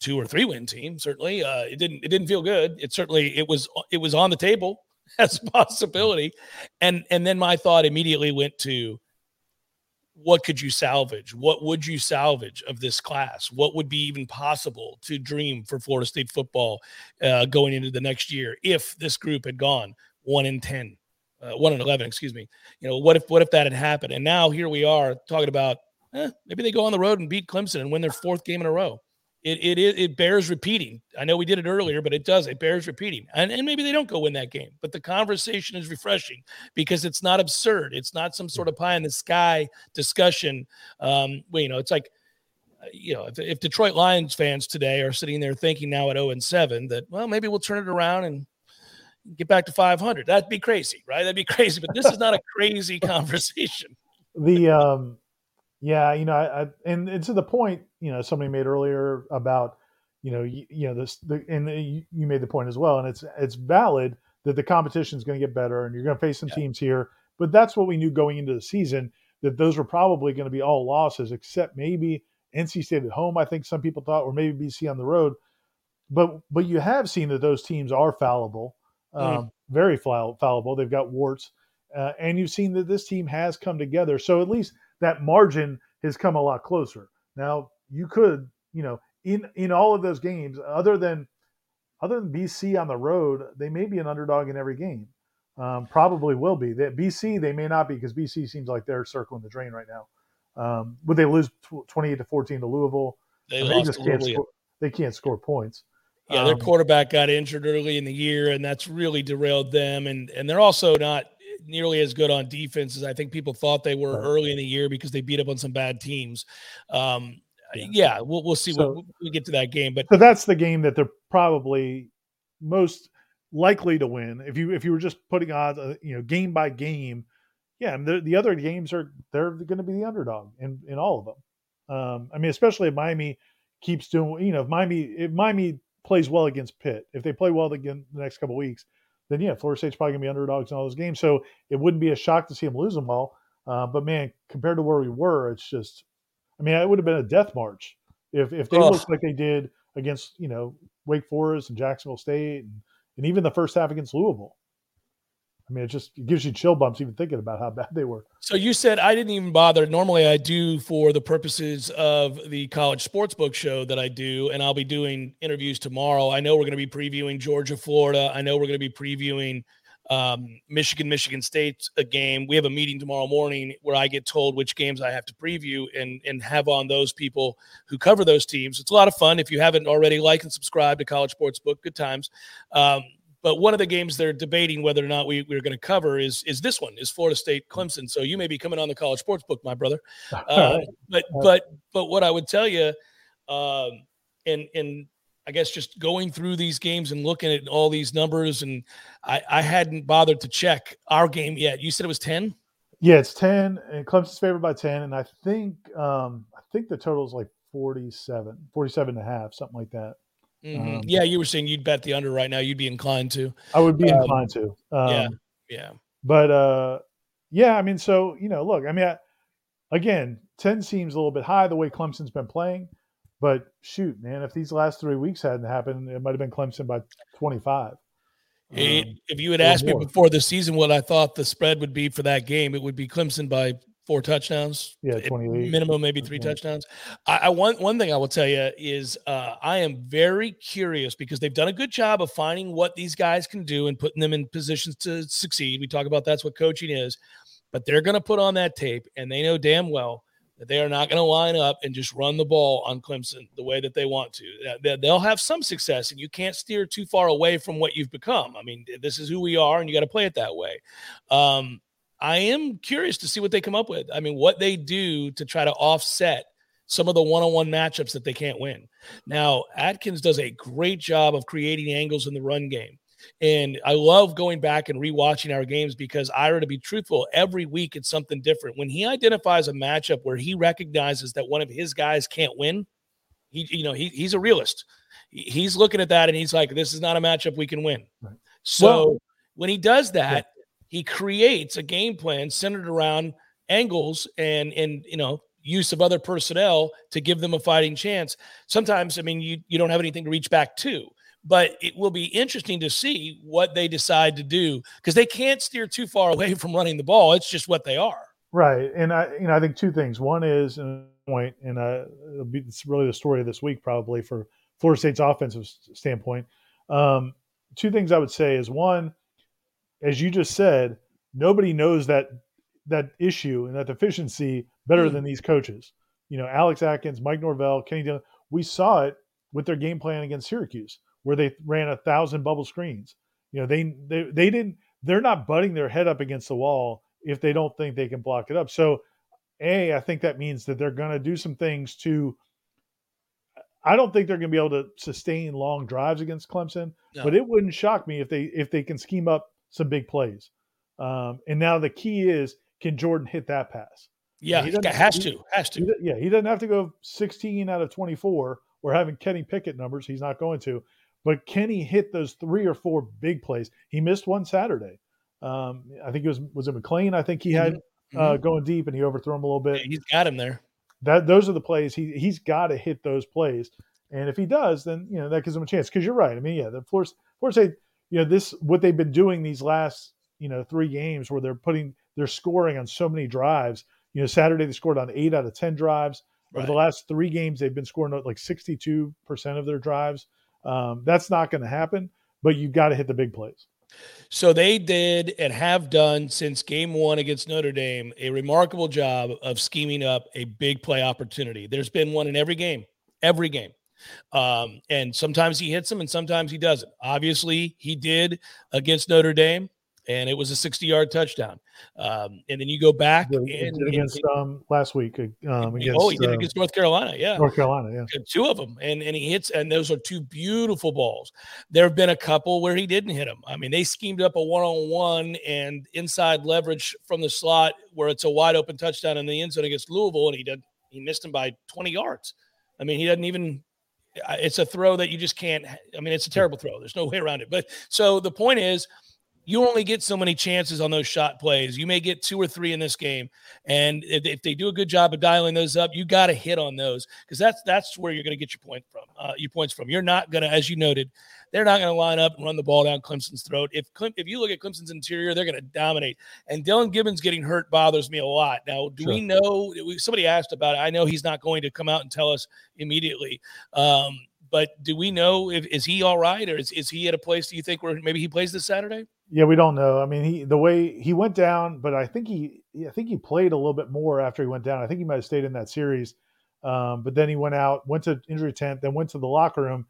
two or three win team. Certainly, uh, it didn't it didn't feel good. It certainly it was it was on the table as a possibility, and and then my thought immediately went to what could you salvage? What would you salvage of this class? What would be even possible to dream for Florida State football uh, going into the next year if this group had gone one in 10, uh, one in 11, excuse me. You know, what if, what if that had happened? And now here we are talking about eh, maybe they go on the road and beat Clemson and win their fourth game in a row it, it it bears repeating. I know we did it earlier, but it does. It bears repeating. And, and maybe they don't go win that game, but the conversation is refreshing because it's not absurd. It's not some sort of pie in the sky discussion. Um, well, you know, it's like, uh, you know, if, if Detroit Lions fans today are sitting there thinking now at 0 and 7 that, well, maybe we'll turn it around and, get back to 500. That'd be crazy, right? That'd be crazy. But this is not a crazy conversation. The um, yeah, you know, I, I and, and to the point, you know, somebody made earlier about, you know, you, you know this, the, and you, you made the point as well, and it's it's valid that the competition is going to get better, and you're going to face some Yeah. teams here. But that's what we knew going into the season that those were probably going to be all losses, except maybe NC State at home. I think some people thought, or maybe BC on the road. But but you have seen that those teams are fallible, um, very fall, fallible. They've got warts, uh, and you've seen that this team has come together. So at least that margin has come a lot closer. Now you could, you know, in in all of those games, other than other than BC on the road, they may be an underdog in every game. Um, probably will be. That BC they may not be because BC seems like they're circling the drain right now. Um, would they lose tw- twenty-eight to fourteen to Louisville? They They just can't score. They can't score points. Yeah, their Um, quarterback got injured early in the year, and that's really derailed them. And and they're also not nearly as good on defense as I think people thought they were early in the year because they beat up on some bad teams. Um, Yeah. yeah. we'll we'll see So- when we get to that game. But So that's the game that they're probably most likely to win. If you if you were just putting odds, uh, you know, game by game, yeah, and the, the other games are they're going to be the underdog in in all of them. Um, I mean, especially if Miami keeps doing, you know, if Miami if Miami plays well against Pitt, if they play well again the next couple weeks, then yeah, Florida State's probably going to be underdogs in all those games. So it wouldn't be a shock to see them lose them all. Uh, but man, compared to where we were, it's just, I mean, it would have been a death march if if they Ugh. looked like they did against you know Wake Forest and Jacksonville State and, and even the first half against Louisville. I mean, it just it gives you chill bumps even thinking about how bad they were. So you said I didn't even bother. Normally I do for the purposes of the college sportsbook show that I do, and I'll be doing interviews tomorrow. I know we're going to be previewing Georgia, Florida. I know we're going to be previewing um, Michigan, Michigan State a game. We have a meeting tomorrow morning where I get told which games I have to preview and and have on those people who cover those teams. It's a lot of fun. If you haven't already, like and subscribe to College Sportsbook. Good times. Um, but one of the games they're debating whether or not we, we're going to cover is is this one is Florida State Clemson. So you may be coming on the college sports book, my brother. Um, but but but what I would tell you, um, and and I guess just going through these games and looking at all these numbers, and I, I hadn't bothered to check our game yet. You said it was ten. Yeah, it's ten, and Clemson's favored by ten, and I think um, I think the total is like 47, 47 and a half, something like that. Mhm. Um, yeah, you were saying you'd bet the under right now. You'd be inclined to. I would be Um, inclined to. Um, yeah. Yeah. But uh, yeah, I mean, so you know, look, I mean, I, again, ten seems a little bit high the way Clemson's been playing, but shoot, man, if these last three weeks hadn't happened, it might have been Clemson by twenty five. It- Um, if you had asked me before the season what I thought the spread would be for that game, it would be Clemson by four touchdowns. Yeah, 28. minimum, maybe three Yeah. touchdowns. I, I one one thing I will tell you is uh, I am very curious because they've done a good job of finding what these guys can do and putting them in positions to succeed. We talk about that's what coaching is, but they're going to put on that tape, and they know damn well that they are not going to line up and just run the ball on Clemson the way that they want to. They'll have some success, and you can't steer too far away from what you've become. I mean, this is who we are, and you got to play it that way. Um, I am curious to see what they come up with. I mean, what they do to try to offset some of the one-on-one matchups that they can't win. Now, Atkins does a great job of creating angles in the run game. And I love going back and rewatching our games because Ira, to be truthful, every week it's something different. When he identifies a matchup where he recognizes that one of his guys can't win, he, you know, he, he's a realist. He's looking at that and he's like, this is not a matchup we can win. Right. So Well- when he does that, he creates a game plan centered around angles and and you know use of other personnel to give them a fighting chance. Sometimes, I mean, you you don't have anything to reach back to, but it will be interesting to see what they decide to do because they can't steer too far away from running the ball. It's just what they are. Right, and I, you know, I think two things. One is point, and uh, it'll be, it's really the story of this week, probably for Florida State's offensive standpoint. Um, two things I would say is one, as you just said, nobody knows that that issue and that deficiency better Mm. than these coaches. You know, Alex Atkins, Mike Norvell, Kenny Dillon. We saw it with their game plan against Syracuse, where they ran a thousand bubble screens. You know, they they they didn't. They're not butting their head up against the wall if they don't think they can block it up. So, a, I think that means that they're going to do some things to. I don't think they're going to be able to sustain long drives against Clemson, No. but it wouldn't shock me if they if they can scheme up some big plays. Um, and now the key is can Jordan hit that pass? Yeah, he he doesn't- has he- to, has to. do- yeah, he doesn't have to go 16 out of 24 or having Kenny Pickett numbers. He's not going to. But can he hit those three or four big plays? He missed one Saturday. Um, I think it was was it McClain. I think he had uh, going deep and he overthrew him a little bit. Mm-hmm. Yeah, he's got him there. That those are the plays he he's got to hit those plays. And if he does, then you know that gives him a chance. Because you're right. I mean, yeah, the Florida Florida State, you know, this what they've been doing these last you know three games where they're putting they're scoring on so many drives. You know, Saturday they scored on eight out of ten drives. Over the last three games, they've been scoring like 62 percent of their drives. Um, that's not going to happen. But you've got to hit the big plays. So they did and have done since game one against Notre Dame a remarkable job of scheming up a big play opportunity. There's been one in every game, every game. Um, and sometimes he hits them and sometimes he doesn't. Obviously, he did against Notre Dame, and it was a 60 yard touchdown. Um, and then you go back and, did and- against um, last week um, against, oh, he did uh, against North Carolina. Yeah. North Carolina. Yeah. Two of them, and and he hits, and those are two beautiful balls. There have been a couple where he didn't hit them. I mean, they schemed up a one-on-one and inside leverage from the slot where it's a wide open touchdown in the end zone against Louisville, and he did he missed him by 20 yards. I mean, he doesn't even. It's a throw that you just can't. I mean, it's a hmm. terrible throw. There's no way around it. But so the point is, you only get so many chances on those shot plays. You may get two or three in this game, and if, if they do a good job of dialing those up, you got to hit on those because that's that's where you're going to get your point from. Uh, your points from. You're not going to, as you noted, they're not going to line up and run the ball down Clemson's throat. If if you look at Clemson's interior, they're going to dominate. And Dillan Gibbons getting hurt bothers me a lot. Now, do we know? Somebody asked about it. I know he's not going to come out and tell us immediately. Um, but do we know if is he all right or is, is he at a place do you think where maybe he plays this Saturday? Yeah, we don't know. I mean, he the way he went down, but I think he I think he played a little bit more after he went down. I think he might have stayed in that series, um, but then he went out, went to injury tent, then went to the locker room.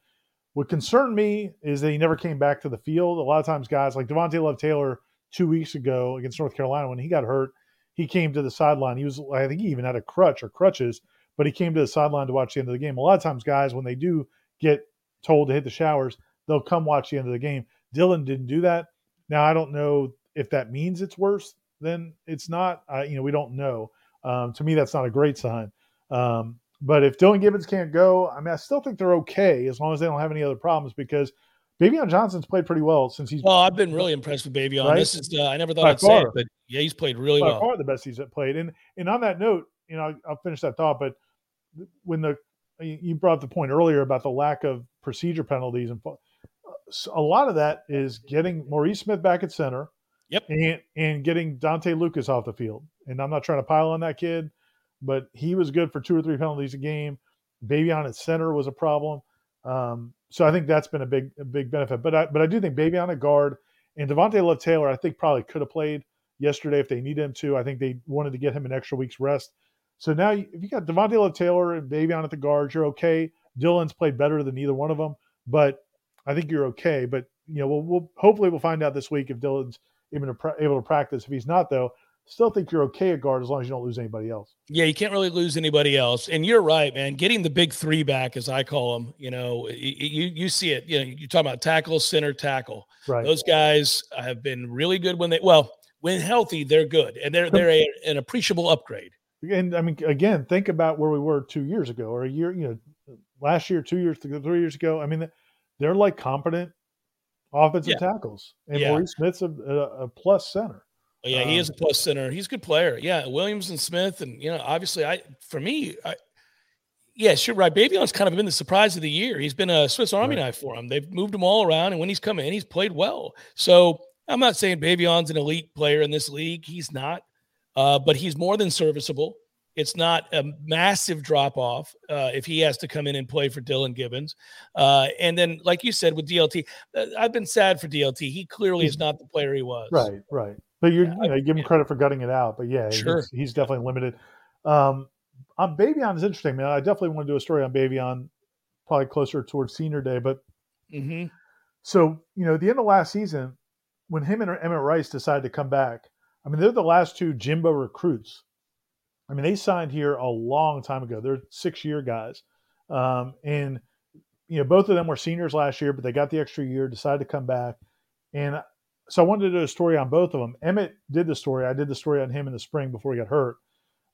What concerned me is that he never came back to the field. A lot of times, guys like Devontay Love-Taylor two weeks ago against North Carolina when he got hurt, he came to the sideline. He was I think he even had a crutch or crutches, but he came to the sideline to watch the end of the game. A lot of times, guys when they do get told to hit the showers, they'll come watch the end of the game. Dillan didn't do that. Now I don't know if that means it's worse than it's not. I, you know, we don't know. Um, to me, that's not a great sign. Um, but if Dillan Gibbons can't go, I mean, I still think they're okay as long as they don't have any other problems because Baveon Johnson's played pretty well since he's Well, I've been really impressed with Baveon Right? this. Is uh, I never thought By I'd say it, but yeah, he's played really by well. far the best he's played. And and on that note, you know, I'll, finish that thought. But when the you you brought up the point earlier about the lack of procedure penalties and fo- a lot of that is getting Maurice Smith back at center. Yep. And and getting Dontae Lucas off the field. And I'm not trying to pile on that kid, but he was good for two or three penalties a game. Baveon at center was a problem. Um, so I think that's been a big a big benefit. But I but I do think Baveon at guard and Devontay Love-Taylor, I think probably could have played yesterday if they needed him to. I think they wanted to get him an extra week's rest. So now, if you got Devontay Love-Taylor and Baveon at the guards, you're okay. Dillan's played better than either one of them, but I think you're okay. But you know, we'll, we'll hopefully we'll find out this week if Dillan's even able to practice. If he's not, though, still think you're okay at guard as long as you don't lose anybody else. Yeah, you can't really lose anybody else. And you're right, man. Getting the big three back, as I call them, you know, you you see it. You know, you're talking about tackle, center, tackle. Right. Those guys have been really good when they well, when healthy, they're good, and they're they're a, an appreciable upgrade. and I mean, again, think about where we were two years ago, or a year, you know, last year, two years three years ago. I mean, they're like competent offensive Yeah. tackles, and Yeah. Maurice Smith's a, a, a plus center. But yeah, he is a Um, plus center. He's a good player. Yeah, Williams and Smith, and you know, obviously, I for me, I, yes, you're right. Baveon's kind of been the surprise of the year. He's been a Swiss Army Right. knife for him. They've moved him all around, and when he's come in, he's played well. So I'm not saying Baveon's an elite player in this league. He's not, uh, but he's more than serviceable. It's not a massive drop off uh, if he has to come in and play for Dillan Gibbons. Uh, and then, like you said, with DLT, uh, I've been sad for DLT. He clearly is not the player he was. Right, right. But you're, Yeah, you know, you give him yeah. credit for gutting it out. But yeah, Sure. he's, he's definitely limited. Um, on Baveon is interesting, man. I definitely want to do a story on Baveon, probably closer towards senior day. But hmm so you know, at the end of last season, when him and Emmett Rice decided to come back, I mean, they're the last two Jimbo recruits. I mean, they signed here a long time ago. They're six year guys. Um, and you know, both of them were seniors last year, but they got the extra year, decided to come back. And so I wanted to do a story on both of them. Emmett did the story. I did the story on him in the spring before he got hurt.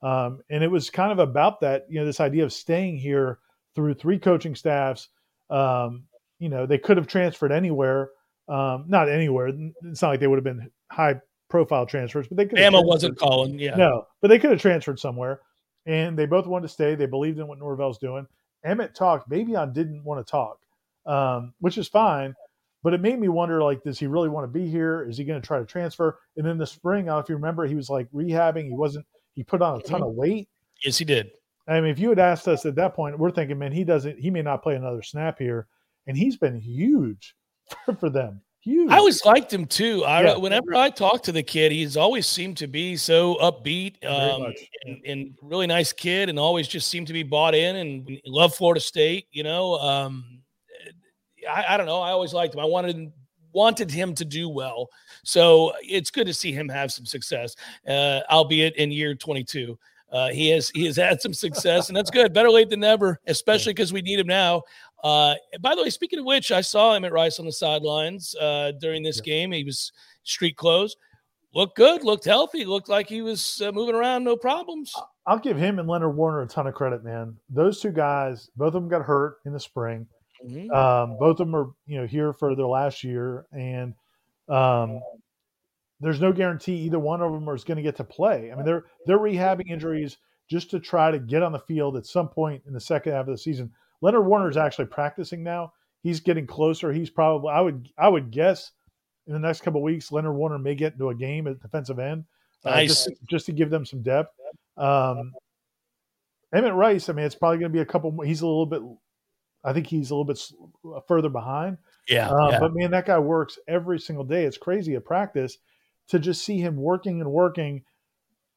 Um, and it was kind of about that, you know, this idea of staying here through three coaching staffs. Um, you know, they could have transferred anywhere, um, not anywhere. It's not like they would have been high profile transfers, but they could. Bama wasn't calling, yeah. No, but they could have transferred somewhere, and they both wanted to stay. They believed in what Norvell's doing. Emmett talked. Maybe Baveon didn't want to talk, um, which is fine. But it made me wonder, like, does he really want to be here? Is he going to try to transfer? And in the spring, I if you remember, he was like rehabbing. He wasn't. He put on a ton of weight. Yes, he did. I mean, if you had asked us at that point, we're thinking, man, he doesn't. He may not play another snap here, and he's been huge for, for them. Huge. I always liked him too. I, Yeah. Whenever I talk to the kid, he's always seemed to be so upbeat um, and, and really nice kid, and always just seemed to be bought in and love Florida State. You know, um, I, I don't know. I always liked him. I wanted wanted him to do well, so it's good to see him have some success, uh, albeit in year twenty two. Uh, he has he has had some success, and that's good. Better late than never, especially because we need him now. Uh, by the way, speaking of which, I saw Emmett Rice on the sidelines uh, during this game. He was street clothes, looked good, looked healthy, looked like he was uh, moving around, no problems. I'll give him and Leonard Warner a ton of credit, man. Those two guys, both of them got hurt in the spring. Mhm. Um, both of them are, you know, here for their last year, and um, there's no guarantee either one of them is going to get to play. I mean, they're they're rehabbing injuries just to try to get on the field at some point in the second half of the season. Leonard Warner is actually practicing now. He's getting closer. He's probably I would I would guess in the next couple of weeks Leonard Warner may get into a game at defensive end, uh, Nice. just just to give them some depth. Um, Emmett Rice, I mean, it's probably going to be a couple. more He's a little bit. I think he's a little bit further behind. Yeah, Uh, yeah. But man, that guy works every single day. It's crazy at practice to just see him working and working,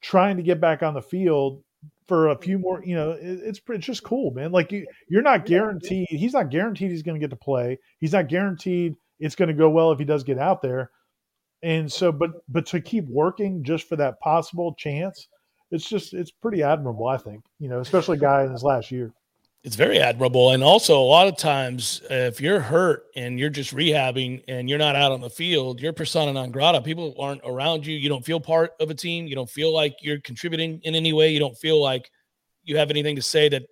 trying to get back on the field for a few more. Mm-hmm. You know, it, it's it's just cool, man. Like you, you're not guaranteed. He's not guaranteed he's going to get to play. He's not guaranteed it's going to go well if he does get out there. And so, but mm-hmm. but to keep working just for that possible chance, it's just it's pretty admirable. I think you know, especially a guy in his last year. It's very admirable. And also, a lot of times, uh, if you're hurt and you're just rehabbing and you're not out on the field, you're persona non grata. People aren't around you. You don't feel part of a team. You don't feel like you're contributing in any way. You don't feel like you have anything to say that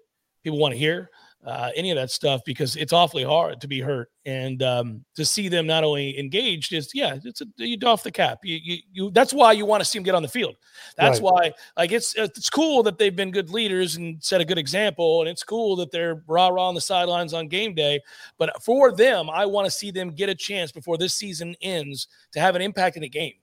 people want to hear. Uh, any of that stuff because it's awfully hard to be hurt. And um, to see them not only engaged is yeah it's a, you doff the cap. You, you, you that's why you want to see them get on the field. That's Right. why like it's it's cool that they've been good leaders and set a good example and it's cool that they're rah rah on the sidelines on game day. But for them i want to see them get a chance before this season ends to have an impact in the game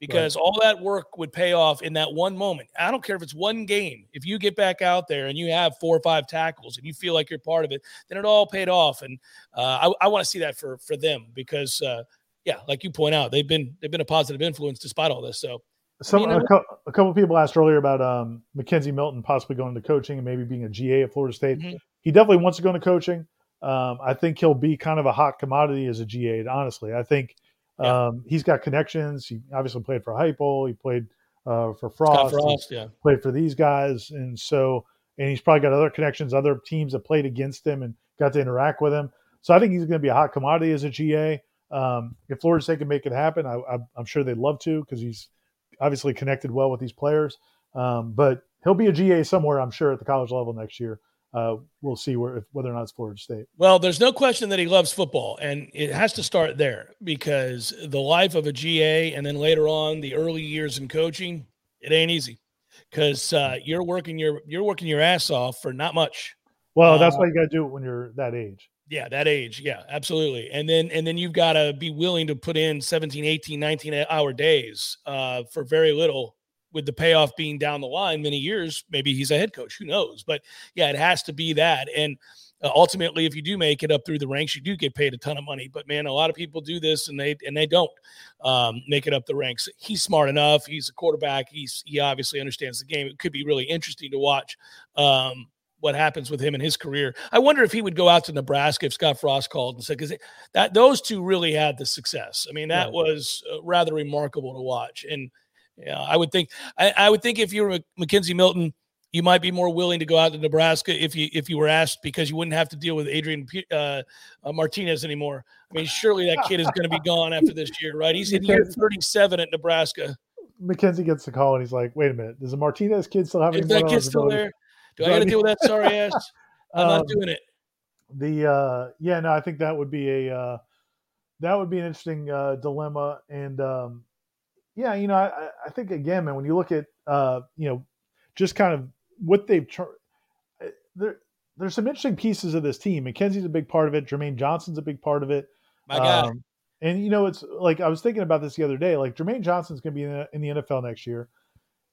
because all that work would pay off in that one moment. I don't care if it's one game. If you get back out there and you have four or five tackles and you feel like you're part of it, then it all paid off. And uh, I, I want to see that for for them because, uh, yeah, like you point out, they've been they've been a positive influence despite all this. So Some You know- a, co- a couple people asked earlier about um, McKenzie Milton possibly going to coaching and maybe being a GA at Florida State. Mhm. He definitely wants to go into coaching. Um, I think he'll be kind of a hot commodity as a GA. Honestly, I think Yeah. um, he's got connections. He obviously played for Heupel. He played uh, for Frost. Frost, yeah, played for these guys, and so and he's probably got other connections, other teams that played against him and got to interact with him. So I think he's going to be a hot commodity as a GA. Um, if Florida State can make it happen, I, I, I'm sure they'd love to because he's obviously connected well with these players. Um, but he'll be a GA somewhere, I'm sure, at the college level next year. Uh, we'll see where if, whether or not it's Florida State. Well, there's no question that he loves football, and it has to start there because the life of a GA and then later on the early years in coaching, it ain't easy because uh, you're working your you're working your ass off for not much. Well, that's Uh, why you got to do it when you're that age. Yeah, that age. Yeah, absolutely. And then and then you've got to be willing to put in 17, 18, 19 hour days uh, for very little with the payoff being down the line many years. Maybe he's a head coach, who knows? But yeah, it has to be that. And uh, ultimately, if you do make it up through the ranks, you do get paid a ton of money. But man, a lot of people do this and they and they don't um, make it up the ranks. He's smart enough. He's a quarterback. He's he obviously understands the game. It could be really interesting to watch. Um, what happens with him in his career. I wonder if he would go out to Nebraska if Scott Frost called and said because that those two really had the success. I mean, that was uh, rather remarkable to watch. And yeah, I would think I, I would think if you were McKenzie Milton, you might be more willing to go out to Nebraska if you if you were asked because you wouldn't have to deal with Adrian uh, uh, Martinez anymore. I mean, surely that kid is going to be gone after this year, right? He's in year 37 at Nebraska. McKenzie gets the call and he's like, "Wait a minute, does the Martinez kid still have any Is that kid still eligibility?" there? Do I got to deal with that sorry ass? I'm Um, not doing it. the uh yeah no i think that would be a uh that would be an interesting uh dilemma and um yeah you know i I- think again man when you look at uh you know just kind of what they've tr- uh, there there's some interesting pieces of this team mckenzie's a big part of it jermaine johnson's a big part of it My God. Um, and you know it's like i was thinking about this the other day like jermaine johnson's going to be in the, in the nfl next year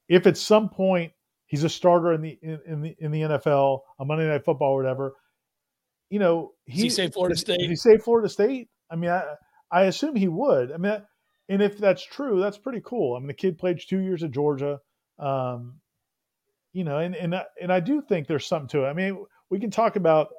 if at some point he's a starter in the in, in the in the nfl on monday night football or whatever you know, Does he say Florida State? he say Florida State? I mean, I, I assume he would. I mean, that- and if that's true, that's pretty cool. I mean, the kid played two years at Georgia, um, you know, and and I- and I do think there's something to it. I mean, we can talk about,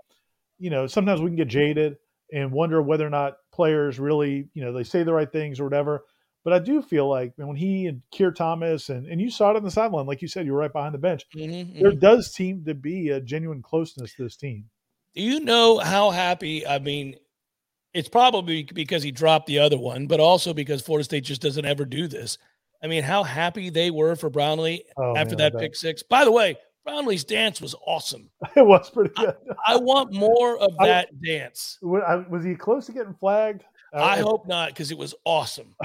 you know, sometimes we can get jaded and wonder whether or not players really, you know, they say the right things or whatever. But I do feel like when he and Keir Thomas and and you saw it on the sideline, like you said, you were right behind the bench. Mhm, There mhm. does seem to be a genuine closeness to this team. Do you know how happy? I mean, it's probably because he dropped the other one, but also because Florida State just doesn't ever do this. I mean, how happy they were for Brownlee Oh, after man, that pick six. By the way, Brownlee's dance was awesome. it was pretty good. I want more of I- that dance. Was he close to getting flagged? Uh, I hope not because it was awesome.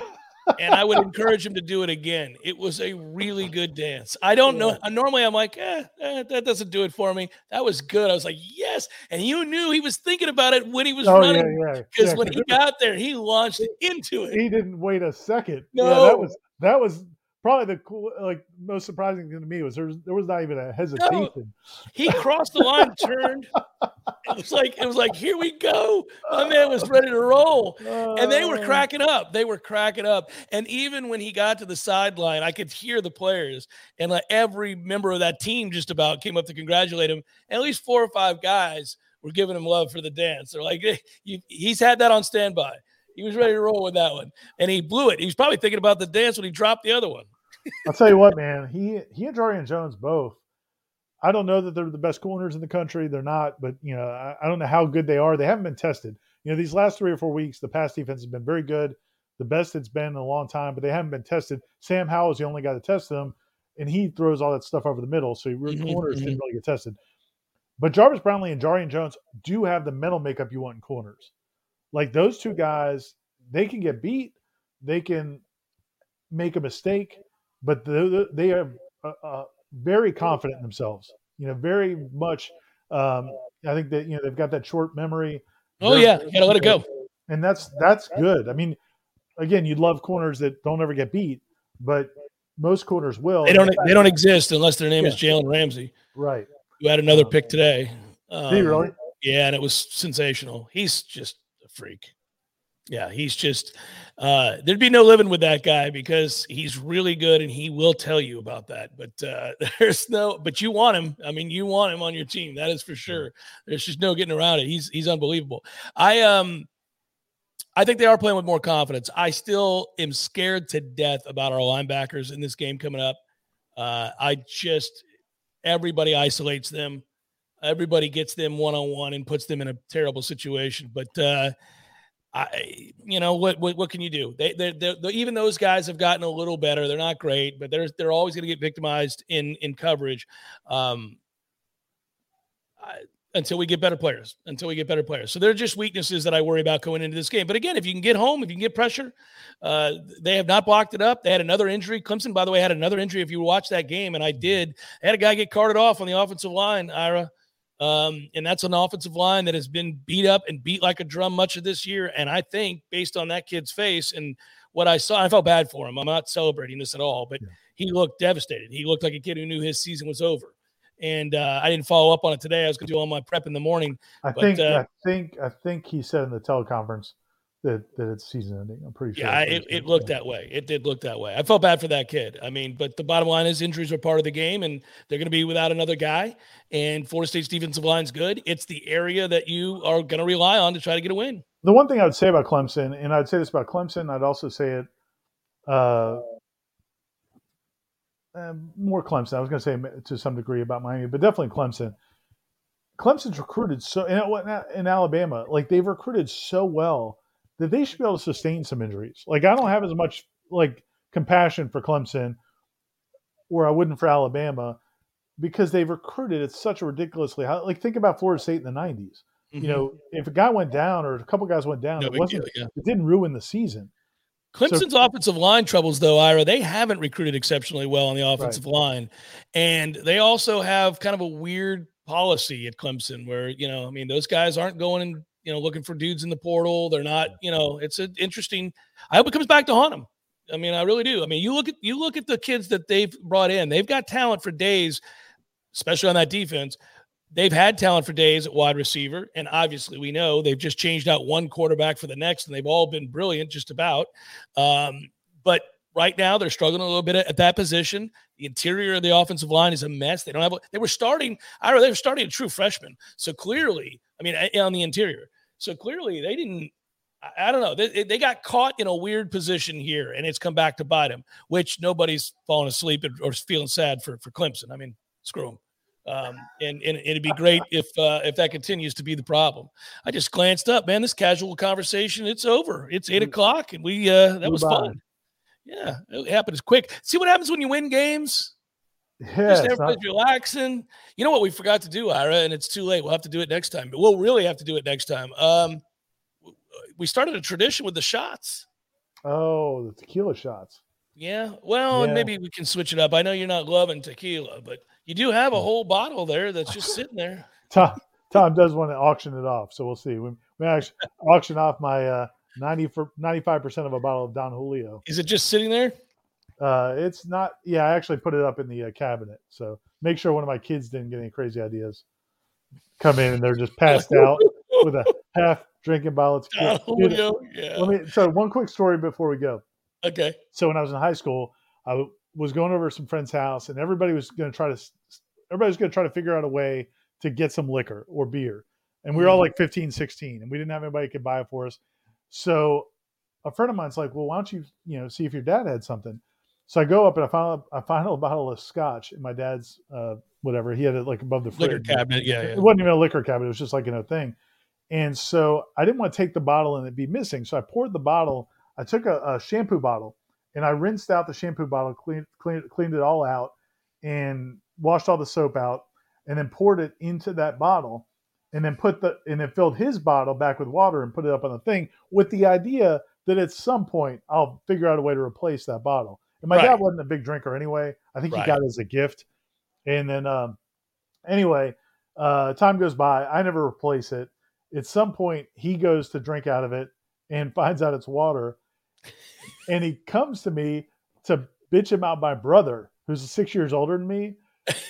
and I would encourage him to do it again. It was a really good dance. I don't know. Normally, I'm like, eh, eh, that doesn't do it for me. That was good. I was like, yes. And you knew he was thinking about it when he was Oh yeah, running yeah. because yeah, when he got there, he launched into it. he didn't wait a second. yeah, No. that was that was probably the cool, like most surprising thing to me was there was, there was not even a hesitation. He crossed the line, turned. It was like it was like here we go. My man was ready to roll. and they were Uh, cracking up. They were cracking up. And even when he got to the sideline, I could hear the players and like every member of that team just about came up to congratulate him. And at least four or five guys were giving him love for the dance. They're like, "Hey, you, he's had that on standby. He was ready to roll with that one, and he blew it. He was probably thinking about the dance when he dropped the other one. I'll tell you what, man. He he and Jarrian Jones both. I don't know that they're the best corners in the country. They're not, but you know, I, I don't know how good they are. They haven't been tested. You know, these last three or four weeks, the pass defense has been very good, the best it's been in a long time, but they haven't been tested. Sam Howell is the only guy to test them, and he throws all that stuff over the middle, so your Mhm, corners mhm. didn't really get tested. But Jarvis Brownlee and Jarrian Jones do have the mental makeup you want in corners. Like those two guys, they can get beat, they can make a mistake, but they, they are uh, very confident in themselves. You know, very much. Um, I think that you know they've got that short memory. Oh They're- yeah, you gotta let it go. and that's that's good. I mean, again, you'd love corners that don't ever get beat, but most corners will. They don't they don't exist unless their name is Jalen Ramsey, right. who had another pick today. He Um, really? Yeah, and it was sensational. He's just freak. Yeah, he's just uh there'd be no living with that guy because he's really good and he will tell you about that. But uh there's no but you want him. I mean, you want him on your team. That is for sure. There's just no getting around it. He's he's unbelievable. I um I think they are playing with more confidence. I still am scared to death about our linebackers in this game coming up. Uh I just everybody isolates them everybody gets them one on one and puts them in a terrible situation. But uh, I, you know, what what what can you do? They they even those guys have gotten a little better. They're not great, but they're they're always going to get victimized in in coverage. Um, I, until we get better players, until we get better players. So they're just weaknesses that I worry about going into this game. But again, if you can get home, if you can get pressure, uh, they have not blocked it up. They had another injury. Clemson, by the way, had another injury. If you watch that game, and I did, they had a guy get carted off on the offensive line, Ira. Um, and that's an offensive line that has been beat up and beat like a drum much of this year. And I think based on that kid's face and what I saw, I felt bad for him. I'm not celebrating this at all, but he looked devastated. He looked like a kid who knew his season was over. And uh, I didn't follow up on it today. I was going to do all my prep in the morning. I But, think uh, I think I think he said in the teleconference that that it's season ending. I'm pretty sure. Yeah, it, it looked that way. It did look that way. I felt bad for that kid. I mean, but the bottom line is injuries are part of the game, and they're going to be without another guy. And Florida State's defensive line's good. It's the area that you are going to rely on to try to get a win. The one thing I would say about Clemson, and I'd say this about Clemson, I'd also say it. Uh, um, more Clemson. I was going to say to some degree about Miami, but definitely Clemson. Clemson's recruited so in, in Alabama, like they've recruited so well that they should be able to sustain some injuries. Like I don't have as much like compassion for Clemson, or I wouldn't for Alabama, because they've recruited at such a ridiculously high. Like think about Florida State in the '90s. You know, if a guy went down or a couple guys went down, Mm-hmm. No it wasn't. deal, yeah. It didn't ruin the season. Clemson's offensive line troubles, though, Ira, they haven't recruited exceptionally well on the offensive line. And they also have kind of a weird policy at Clemson where, you know, I mean, those guys aren't going and, you know, looking for dudes in the portal. They're not, you know, it's an interesting. I hope it comes back to haunt them. I mean, I really do. I mean, you look at you look at the kids that they've brought in. They've got talent for days, especially on that defense. They've had talent for days at wide receiver, and obviously we know they've just changed out one quarterback for the next, and they've all been brilliant, just about. Um, but right now they're struggling a little bit at, at that position. The interior of the offensive line is a mess. They don't have. They were starting. I they were starting a true freshman, so clearly, I mean, on the interior, so clearly they didn't. I- I don't know. They, they got caught in a weird position here, and it's come back to bite them. Which nobody's falling asleep or feeling sad for for Clemson. I mean, screw them. Um, and, and it'd be great if uh, if that continues to be the problem. I just glanced up, man. This casual conversation, it's over. It's eight o'clock, and we uh, that was fun. Yeah, it happens quick. See what happens when you win games? Yeah, Just it's not- relaxing. You know what we forgot to do, Ira, and it's too late. We'll have to do it next time. But we'll really have to do it next time. Um, we started a tradition with the shots. oh, the tequila shots. Yeah. Well, and Yeah. maybe we can switch it up. I know you're not loving tequila, but you do have a whole bottle there that's just sitting there. Tom, Tom does want to auction it off, so we'll see. We, we actually auction off my uh, 90 for 95% of a bottle of Don Julio. Is it just sitting there? Uh, it's not, yeah, I actually put it up in the uh, cabinet. So make sure one of my kids didn't get any crazy ideas. Come in and they're just passed out with a half drinking bottle. Don Julio. Yeah. Let me, so one quick story before we go. Okay. so when I was in high school, I was going over to some friend's house, and everybody was going to try to everybody was going to try to figure out a way to get some liquor or beer, and we were all like 15, 16, and we didn't have anybody could buy it for us. So a friend of mine's like, "Well, why don't you you know see if your dad had something?" So I go up and I find I find a bottle of scotch in my dad's uh, whatever he had it like above the Liquor fridge. cabinet. Yeah. yeah. It wasn't even a liquor cabinet; it was just like a thing. And so I didn't want to take the bottle and it be missing. So I poured the bottle. I took a, a shampoo bottle and I rinsed out the shampoo bottle, cleaned, cleaned, cleaned it all out, and washed all the soap out, and then poured it into that bottle, and then put the and then filled his bottle back with water and put it up on the thing with the idea that at some point I'll figure out a way to replace that bottle. And my Right. dad wasn't a big drinker anyway. I think Right. he got it as a gift. And then um, anyway, uh, time goes by. I never replace it. At some point, he goes to drink out of it and finds out it's water. And he comes to me to bitch about my brother, who's six years older than me.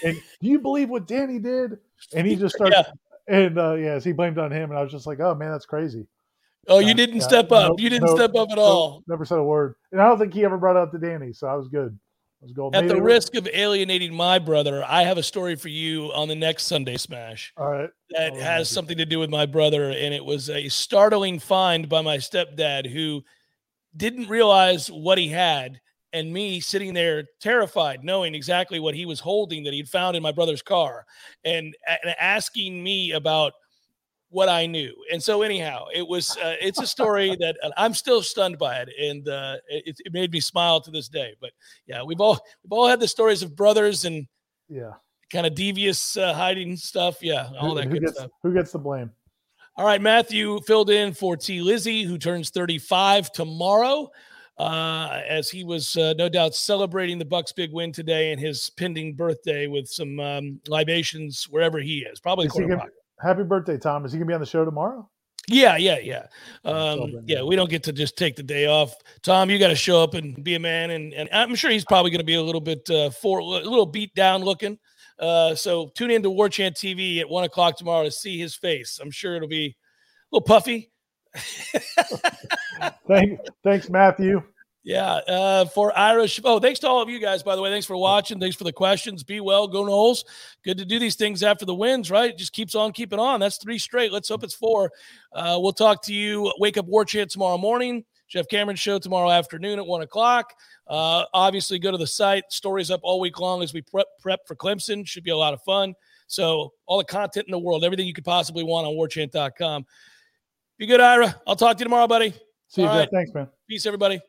And do you believe what Danny did? And he just starts, Yeah. And uh, yes, he blamed on him. And I was just like, oh man, that's crazy. Oh, you Yeah, didn't yeah. step up. Nope, you didn't nope, step up at nope, all. Never said a word. And I don't think he ever brought it up to Danny. So I was good. I was gold. At Maybe the risk of alienating my brother, I have a story for you on the next Sunday Smash All right. that Oh, has something to do with my brother. And it was a startling find by my stepdad who didn't realize what he had. And me sitting there terrified, knowing exactly what he was holding that he'd found in my brother's car and, and asking me about what I knew. And so, anyhow, it was, uh, it's a story that I'm still stunned by it. And uh, it, it made me smile to this day. But yeah, we've all, we've all had the stories of brothers and Yeah. kind of devious uh, hiding stuff. Yeah, all who, that who good gets, stuff. Who gets the blame? All right, Matthew filled in for T. Lizzie, who turns 35 tomorrow, uh, as he was uh, no doubt celebrating the Bucks' big win today and his pending birthday with some um, libations wherever he is, probably Is gonna- Happy birthday, Tom. Is he going to be on the show tomorrow? Yeah, yeah, yeah. Um, yeah, we don't get to just take the day off. Tom, you got to show up and be a man, and, and I'm sure he's probably going to be a little bit uh, for a little beat down looking. Uh, so tune in to Warchant TV at one o'clock tomorrow to see his face. I'm sure it'll be a little puffy. Thank, thanks, Matthew. Yeah, uh, for Irish. Oh, thanks to all of you guys, by the way. Thanks for watching. Thanks for the questions. Be well, go Noles. Good to do these things after the wins, right? It just keeps on keeping on. That's three straight. Let's hope it's four. Uh, we'll talk to you. Wake up Warchant tomorrow morning. Jeff Cameron show tomorrow afternoon at one o'clock. Uh, obviously, go to the site. Stories up all week long as we prep, prep for Clemson. Should be a lot of fun. So, all the content in the world, everything you could possibly want on warchant.com. Be good, Ira. I'll talk to you tomorrow, buddy. See you, All Jeff. right. Thanks, man. Peace, everybody.